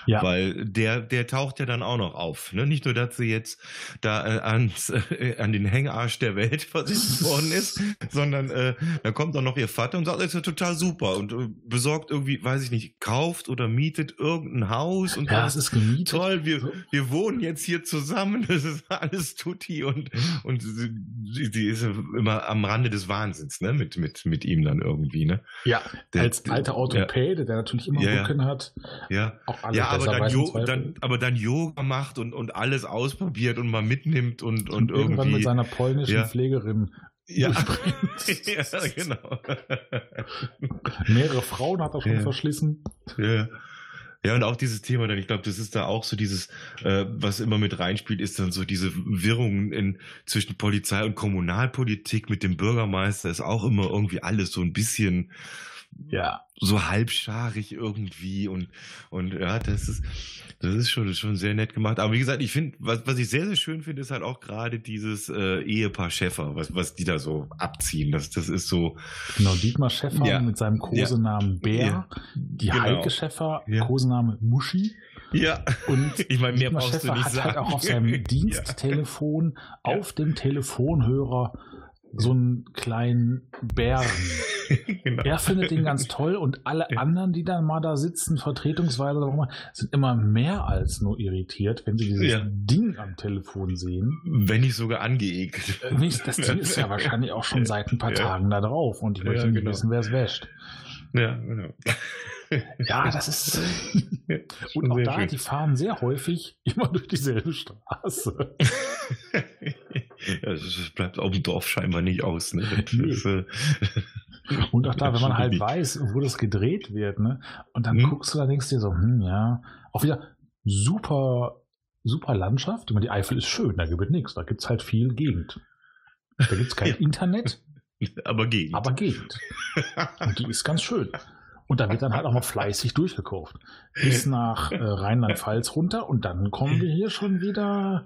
Ja. Weil der, der taucht ja dann auch noch auf. Ne? Nicht nur, dass sie jetzt da äh, ans, äh, an den Hängarsch der Welt versetzt worden ist, sondern äh, da kommt dann noch ihr Vater und sagt, das ist ja total super und äh, besorgt irgendwie, weiß ich nicht, kauft oder mietet irgendein Haus und Ja, sagt, es ist gemietet. toll, wir, wir wohnen jetzt hier zusammen, das ist alles tutti und, und sie, sie ist immer am Rande des Wahnsinns, ne, mit, mit, mit ihm dann irgendwie, ne. Ja, Der- als alter Orthopäde, der natürlich immer Ja, ja. Rücken hat. Ja. Auch alle Ja, aber dann, jo dann, aber dann Yoga macht und, und alles ausprobiert und mal mitnimmt und, und, und irgendwann irgendwie. mit seiner polnischen Ja. Pflegerin ja. ja, genau. Mehrere Frauen hat er schon Ja. verschlissen. Ja. Ja, und auch dieses Thema dann, ich glaube, das ist da auch so dieses, äh, was immer mit reinspielt, ist dann so diese Wirrungen in, zwischen Polizei und Kommunalpolitik mit dem Bürgermeister, ist auch immer irgendwie alles so ein bisschen Ja, so halbscharig irgendwie und, und ja, das ist, das ist schon, schon sehr nett gemacht. Aber wie gesagt, ich finde, was, was ich sehr, sehr schön finde, ist halt auch gerade dieses äh, Ehepaar Schäffer, was, was die da so abziehen. Das, das ist so, genau. Dietmar Schäffer Ja. mit seinem Kosenamen Bär. Ja. Die Genau. Heike Schäffer. Kosename Muschi. Ja. Und Ich meine, mehr Dietmar brauchst du Schäfer nicht hat sagen. halt auch auf seinem Diensttelefon auf dem Telefonhörer so einen kleinen Bären. genau. Er findet den ganz toll und alle Ja. anderen, die dann mal da sitzen, vertretungsweise oder auch immer, sind immer mehr als nur irritiert, wenn sie dieses Ja. Ding am Telefon sehen. Wenn nicht sogar angeekelt. Äh, Das Ding ist ja wahrscheinlich auch schon seit ein paar Ja. Tagen da drauf und ich Ja, möchte nicht genau. wissen, wer es wäscht. Ja, genau. Ja, das ist. Ja, Und auch da, schön. die fahren sehr häufig immer durch dieselbe Straße. das bleibt auf dem Dorf scheinbar nicht aus. Ne? Äh, Und auch da, wenn man halt weiß, wo das gedreht wird, ne? Und dann Hm. guckst du da, denkst dir so, hm, ja, auch wieder super, super Landschaft. Ich meine, die Eifel ist schön, da gibt es nichts. Da gibt es halt viel Gegend. Da gibt es kein Ja. Internet, aber gegen. aber Gegend. Und die ist ganz schön. Und da wird dann halt auch mal fleißig durchgekauft. Bis nach äh, Rheinland-Pfalz runter und dann kommen wir hier schon wieder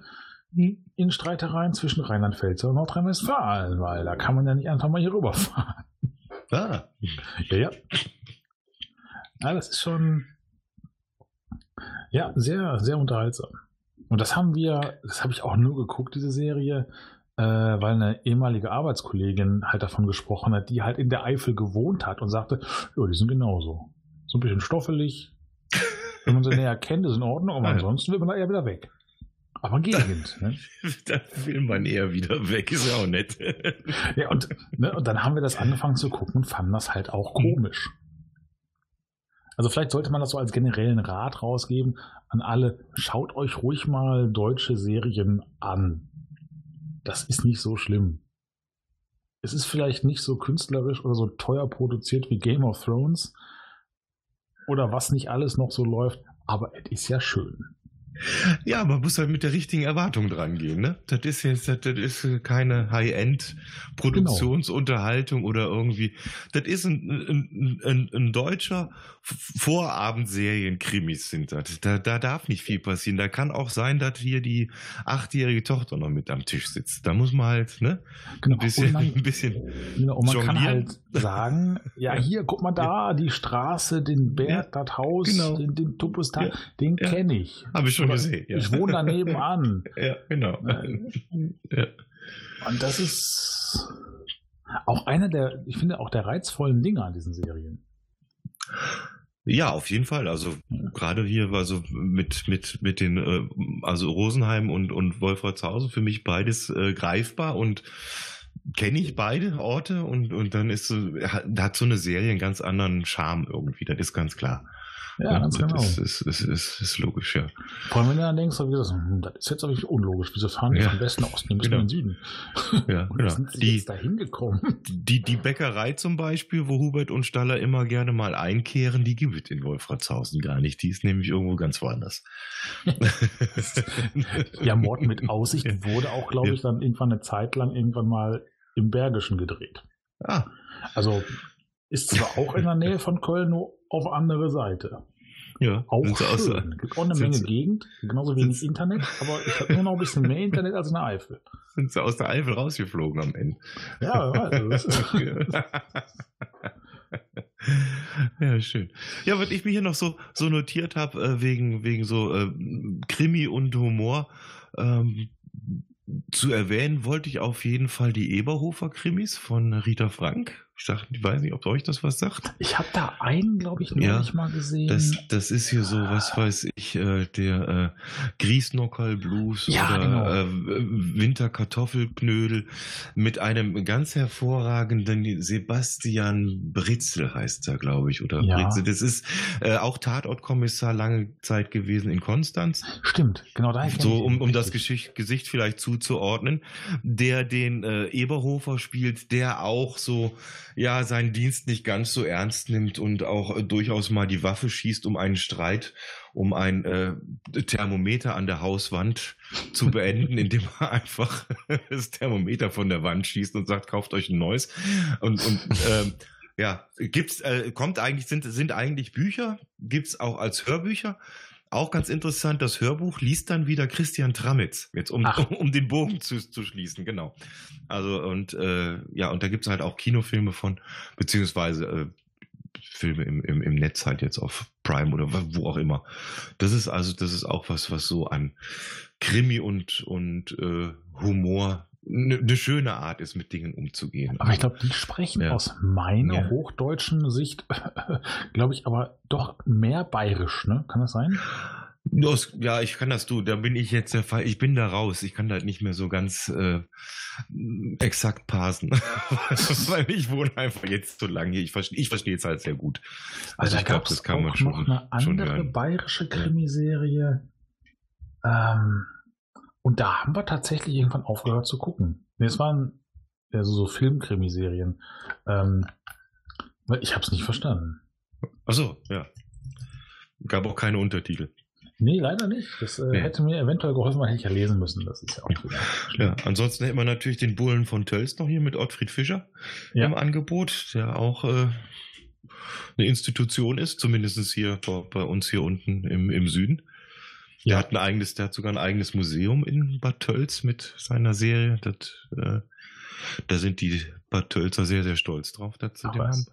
in Streitereien zwischen Rheinland-Pfalz und Nordrhein-Westfalen, weil da kann man ja nicht einfach mal hier rüberfahren. ah, Ja, ja. Ja, das ist schon ja sehr, sehr unterhaltsam. Und das haben wir, das habe ich auch nur geguckt, diese Serie, äh, weil eine ehemalige Arbeitskollegin halt davon gesprochen hat, die halt in der Eifel gewohnt hat und sagte, ja, die sind genauso. So ein bisschen stoffelig. Wenn man sie näher kennt, ist in Ordnung, aber ansonsten wird man da eher wieder weg. Aber Gegend. Ne? da will man eher wieder weg, ist ja auch nett. Ja, und, ne, und dann haben wir das angefangen zu gucken und fanden das halt auch komisch. Also vielleicht sollte man das so als generellen Rat rausgeben an alle, schaut euch ruhig mal deutsche Serien an. Das ist nicht so schlimm. Es ist vielleicht nicht so künstlerisch oder so teuer produziert wie Game of Thrones oder was nicht alles noch so läuft, aber es ist ja schön. Ja, man muss halt mit der richtigen Erwartung dran gehen, ne? Das ist jetzt, das, das ist keine High-End-Produktionsunterhaltung oder irgendwie. Das ist ein, ein, ein, ein deutscher Vorabendserien-Krimis sind das. Da, da darf nicht viel passieren. Da kann auch sein, dass hier die achtjährige Tochter noch mit am Tisch sitzt. Da muss man halt, ne? Genau. Ein bisschen, man, ein bisschen. Genau, man kann halt sagen, ja, hier, guck mal da, die Straße, den Berg, das Haus, genau. den, den Tupus da, Ja, den kenne ich. Habe ich schon Oder gesehen. Ja. Ich wohne daneben an. Ja, genau. Und das ist auch einer der, ich finde, auch der reizvollen Dinge an diesen Serien. Ja, auf jeden Fall. Also gerade hier war so mit mit mit den äh, also Rosenheim und und Wolfratshausen für mich beides äh, greifbar und kenne ich beide Orte und und dann ist so hat, hat so eine Serie einen ganz anderen Charme irgendwie. Das ist ganz klar. Ja, ganz das genau. Ist, ist, ist, ist, ist logisch, ja. Vor allem, wenn du dann denkst, so, hm, das ist jetzt aber unlogisch. Wieso fahren die Ja. vom Westen Osten, bis Genau. in den Süden? Ja, genau. sind sie Die- jetzt da hingekommen? Die, die Bäckerei zum Beispiel, wo Hubert und Staller immer gerne mal einkehren, die gibt es in Wolfratshausen gar nicht. Die ist nämlich irgendwo ganz woanders. Ja, Mord mit Aussicht wurde auch, glaube ich, dann irgendwann eine Zeit lang irgendwann mal im Bergischen gedreht. Ah, Also ist zwar auch in der Nähe von Köln, nur auf andere Seite. ja. Auch Sind sie aus der- schön. Gibt auch eine Menge sie- Gegend, genauso wenig Internet, aber ich habe nur noch ein bisschen mehr Internet als in der Eifel. sind sie aus der Eifel rausgeflogen am Ende. Ja, wer weiß, ist- ja, schön. Ja, was ich mir hier noch so, so notiert habe, äh, wegen, wegen so äh, Krimi und Humor, ähm, zu erwähnen wollte ich auf jeden Fall die Eberhofer Krimis von Rita Frank. Ich, ich weiß nicht, ob euch das was sagt. Ich habe da einen, glaube ich, Ja, neulich mal gesehen. Das, das ist hier so, was weiß ich, äh, der äh, Griesnockerl Blues Ja, oder genau. äh, Winterkartoffelknödel mit einem ganz hervorragenden Sebastian Britzel heißt er, glaube ich, oder Ja. Britzel. Das ist äh, auch Tatortkommissar lange Zeit gewesen in Konstanz. Stimmt, genau da. So, um, um das. Geschicht, Gesicht vielleicht zuzuordnen, der den äh, Eberhofer spielt, der auch so, ja, seinen Dienst nicht ganz so ernst nimmt und auch äh, durchaus mal die Waffe schießt, um einen Streit, um ein äh, Thermometer an der Hauswand zu beenden, indem er einfach das Thermometer von der Wand schießt und sagt, kauft euch ein neues. Und, und ähm, ja, gibt's, äh, kommt eigentlich, sind, sind eigentlich Bücher, gibt's auch als Hörbücher. Auch ganz interessant, das Hörbuch liest dann wieder Christian Tramitz, jetzt um, Ach. um den Bogen zu, zu schließen, genau. Also und äh, ja, und da gibt's halt auch Kinofilme von, beziehungsweise äh, Filme im, im, im Netz halt jetzt auf Prime oder wo auch immer. Das ist also, das ist auch was, was so an Krimi und, und äh, Humor eine ne schöne Art ist, mit Dingen umzugehen. Aber ich glaube, die sprechen Ja. aus meiner Ja. hochdeutschen Sicht, glaube ich, aber doch mehr bayerisch, ne? Kann das sein? Das, ja, ich kann das du, da bin ich jetzt der Fall, ich bin da raus, ich kann da nicht mehr so ganz äh, exakt parsen, weil ich wohne einfach jetzt so lange hier, ich verstehe ich verstehe es halt sehr gut. Also, ich glaube, das kann man schon, noch eine andere bayerische Krimiserie. Ähm, und da haben wir tatsächlich irgendwann aufgehört zu gucken. Nee, es waren also so Filmkrimiserien. Ähm, ich habe es nicht verstanden. Ach so, ja. Gab auch keine Untertitel. Nee, leider nicht. Das äh, Nee. hätte mir eventuell geholfen, weil hätte ich ja lesen müssen. Das ist ja auch wieder. Ja, ansonsten hätten wir natürlich den Bullen von Tölz noch hier mit Ottfried Fischer Ja. im Angebot, der auch äh, eine Institution ist, zumindest hier bei, bei uns hier unten im, im Süden. Der Ja. hat ein eigenes, der hat sogar ein eigenes Museum in Bad Tölz mit seiner Serie. Das, äh, da sind die Bad Tölzer sehr, sehr stolz drauf, dass sie Ach den was. haben.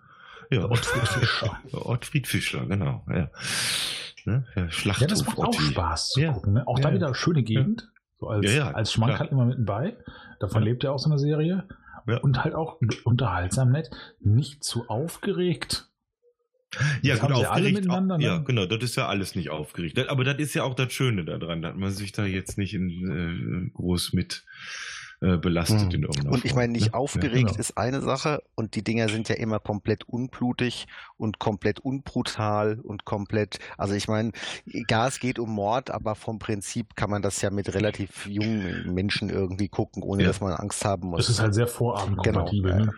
Ja, Ottfried Fischer. Ottfried Fischer, genau. Ja, ne? der Schlachthof Ja, das macht auch Otti. Spaß zu Ja. gucken. Ne? Auch da Ja, wieder schöne Gegend. So als, Ja, ja, als Schmank halt immer mit bei. Davon Ja. lebt ja auch so eine Serie. Ja. Und halt auch unterhaltsam nett. Nicht zu aufgeregt. Ja, Das gut, haben sie alle aufgeregt. miteinander, auch, ne? Ja, genau, das ist ja alles nicht aufgeregt. Das- Aber das ist ja auch das Schöne daran, dass man sich da jetzt nicht in, äh, groß mit äh, belastet Hm. in irgendeiner Und ich meine, nicht ne? aufgeregt genau. ist eine Sache und die Dinger sind ja immer komplett unblutig und komplett unbrutal und komplett, also ich meine, egal, es geht um Mord, aber vom Prinzip kann man das ja mit relativ jungen Menschen irgendwie gucken, ohne Ja. dass man Angst haben muss. Es ist halt sehr vorabendkompatibel. Genau. Ne?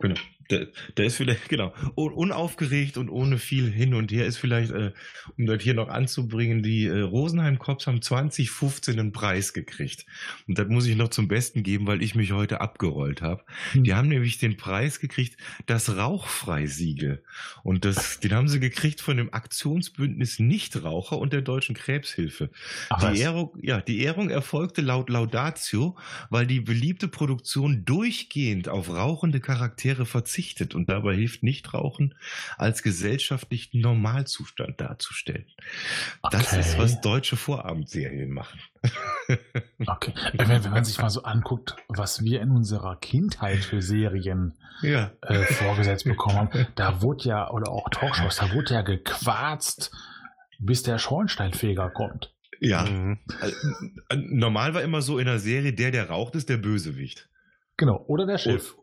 Genau. Der, der ist vielleicht, genau, un- unaufgeregt und ohne viel hin und her ist vielleicht, äh, um das hier noch anzubringen, die äh, Rosenheim Cops haben 2015 einen Preis gekriegt. Und das muss ich noch zum Besten geben, weil ich mich heute abgerollt habe. Hm. Die haben nämlich den Preis gekriegt, das Rauchfreisiegel. Und das, den haben sie gekriegt von dem Aktionsbündnis Nichtraucher und der Deutschen Krebshilfe. Ach? Die Ehrung, ja, die Ehrung erfolgte laut Laudatio, weil die beliebte Produktion durchgehend auf rauchende Charaktere verzichtet und dabei hilft Nichtrauchen als gesellschaftlichen Normalzustand darzustellen. Das Okay. ist, was deutsche Vorabendserien machen. Okay. Wenn, wenn man sich mal so anguckt, was wir in unserer Kindheit für Serien Ja. äh, vorgesetzt bekommen haben, da wurde ja, oder auch Talkshows, da wurde ja gequarzt, bis der Schornsteinfeger kommt. Ja. Mhm. Äh, Normal war immer so in der Serie, der, der raucht, ist der Bösewicht. Genau. Oder der Chef.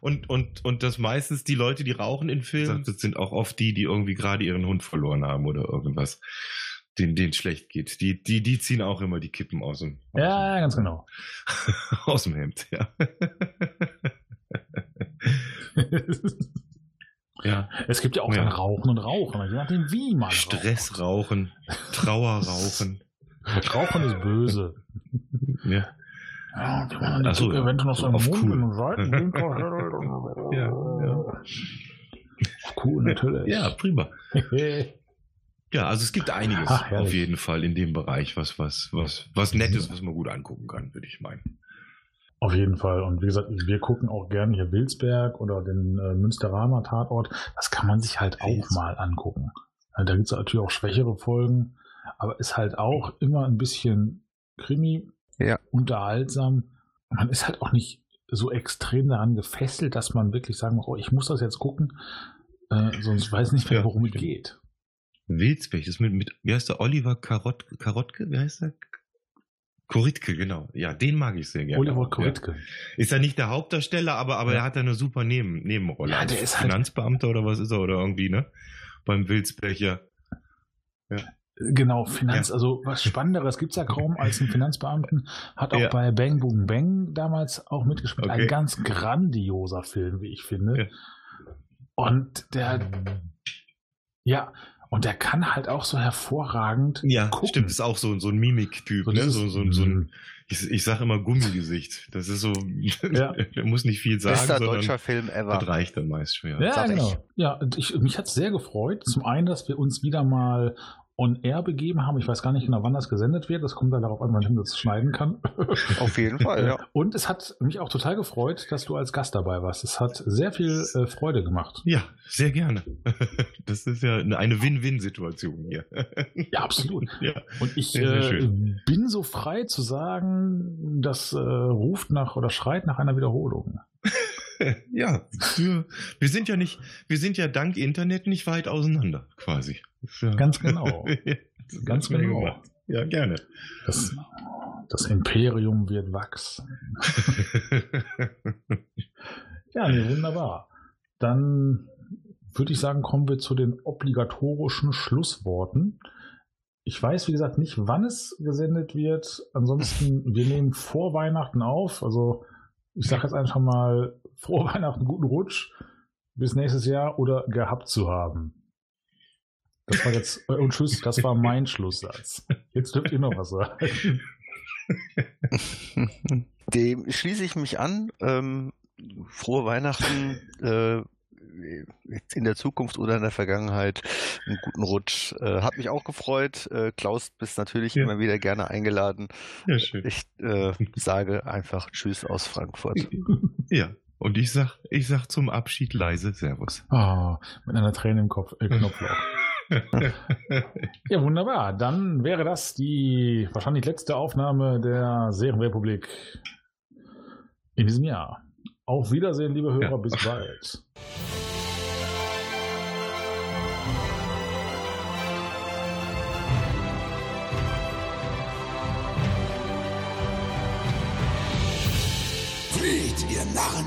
Und, und, und das meistens die Leute, die rauchen in Filmen, das sind auch oft die, die irgendwie gerade ihren Hund verloren haben oder irgendwas, denen denen schlecht geht. Die, die, die ziehen auch immer die Kippen aus dem, aus Ja, ganz genau. dem, aus dem Hemd, ja. ja. es gibt ja auch Ja. dann Rauchen und Rauchen, je nachdem wie man Stress rauchen, Trauer rauchen. raucht. Rauchen ist böse. Ja. Ja, und wenn man Ach so, die eventuell noch so auf Mund cool. und Seitenwinkel. Ja, ja. Cool, natürlich. ja, prima. Ja, also es gibt einiges Ach, auf jeden Fall in dem Bereich, was, was, was, was Nettes, was man gut angucken kann, würde ich meinen. Auf jeden Fall. Und wie gesagt, wir gucken auch gerne hier Wilsberg oder den äh, Münsteraner Tatort. Das kann man sich halt auch mal angucken. Ja, da gibt es natürlich auch schwächere Folgen, aber ist halt auch immer ein bisschen Krimi, Ja. unterhaltsam. Man ist halt auch nicht so extrem daran gefesselt, dass man wirklich sagen muss, oh, ich muss das jetzt gucken, äh, sonst weiß ich nicht mehr, Ja, worum es stimmt. geht. Wilsberg, das ist mit, mit, wie heißt der? Oliver Karott, Karottke, wie heißt der? Koritke, genau. Ja, den mag ich sehr gerne. Oliver Koritke. Ja. Ist ja nicht der Hauptdarsteller, aber, aber Ja. er hat ja eine super Neben, Nebenrolle. Ja, der ist halt- Finanzbeamter oder was ist er oder irgendwie, ne? Beim Wilsberg, ja. Genau, Finanz, Ja. also was Spannenderes gibt's ja kaum als einen Finanzbeamten. Hat auch Ja. bei Bang Boom Bang damals auch mitgespielt. Okay. Ein ganz grandioser Film, wie ich finde. Ja. Und der, ja, und der kann halt auch so hervorragend Ja, gucken. stimmt, ist auch so, so ein Mimik-Typ, So ne? So, so, so ein, Mhm. ich, ich sag immer Gummigesicht. Das ist so, Ja. der muss nicht viel sagen, Bester deutscher Film ever. das reicht dann meist schon. Ja. Ja, sag ich. genau. Ja, und ich, mich hat's sehr gefreut. Zum einen, dass wir uns wieder mal on air begeben haben. Ich weiß gar nicht genau, wann das gesendet wird. Das kommt dann darauf an, wann ich das schneiden kann. Auf jeden Fall, ja. Und es hat mich auch total gefreut, dass du als Gast dabei warst. Es hat sehr viel äh, Freude gemacht. Ja, sehr gerne. Das ist ja eine Win-Win-Situation hier. Ja, absolut. Ja. Und ich Sehr, sehr äh, bin so frei zu sagen, das äh, ruft nach oder schreit nach einer Wiederholung. Ja, wir, wir sind ja nicht, wir sind ja dank Internet nicht weit auseinander, quasi. Ja, Ganz genau. Ganz genau. gemacht. Ja, gerne. Das, das Imperium wird wachsen. Ja, nee, wunderbar. Dann würde ich sagen, kommen wir zu den obligatorischen Schlussworten. Ich weiß, wie gesagt, nicht, wann es gesendet wird. Ansonsten, wir nehmen vor Weihnachten auf. Also, ich sage jetzt einfach mal, frohe Weihnachten, guten Rutsch. Bis nächstes Jahr oder gehabt zu haben. Das war jetzt, äh, und tschüss, das war mein Schlusssatz. Jetzt dürft ihr noch was sagen. Dem schließe ich mich an. Ähm, frohe Weihnachten. Äh, jetzt in der Zukunft oder in der Vergangenheit einen guten Rutsch. Äh, hat mich auch gefreut. Äh, Klaus, bist natürlich Ja. immer wieder gerne eingeladen. Ja, schön. Ich äh, sage einfach Tschüss aus Frankfurt. Ja. Und ich sag, ich sag zum Abschied leise Servus. Ah, mit einer Träne im Kopf, äh, Knopfloch. Ja, wunderbar. Dann wäre das die wahrscheinlich letzte Aufnahme der Serienrepublik in diesem Jahr. Auf Wiedersehen, liebe Hörer, Ja. bis bald. Flieht, ihr Narren!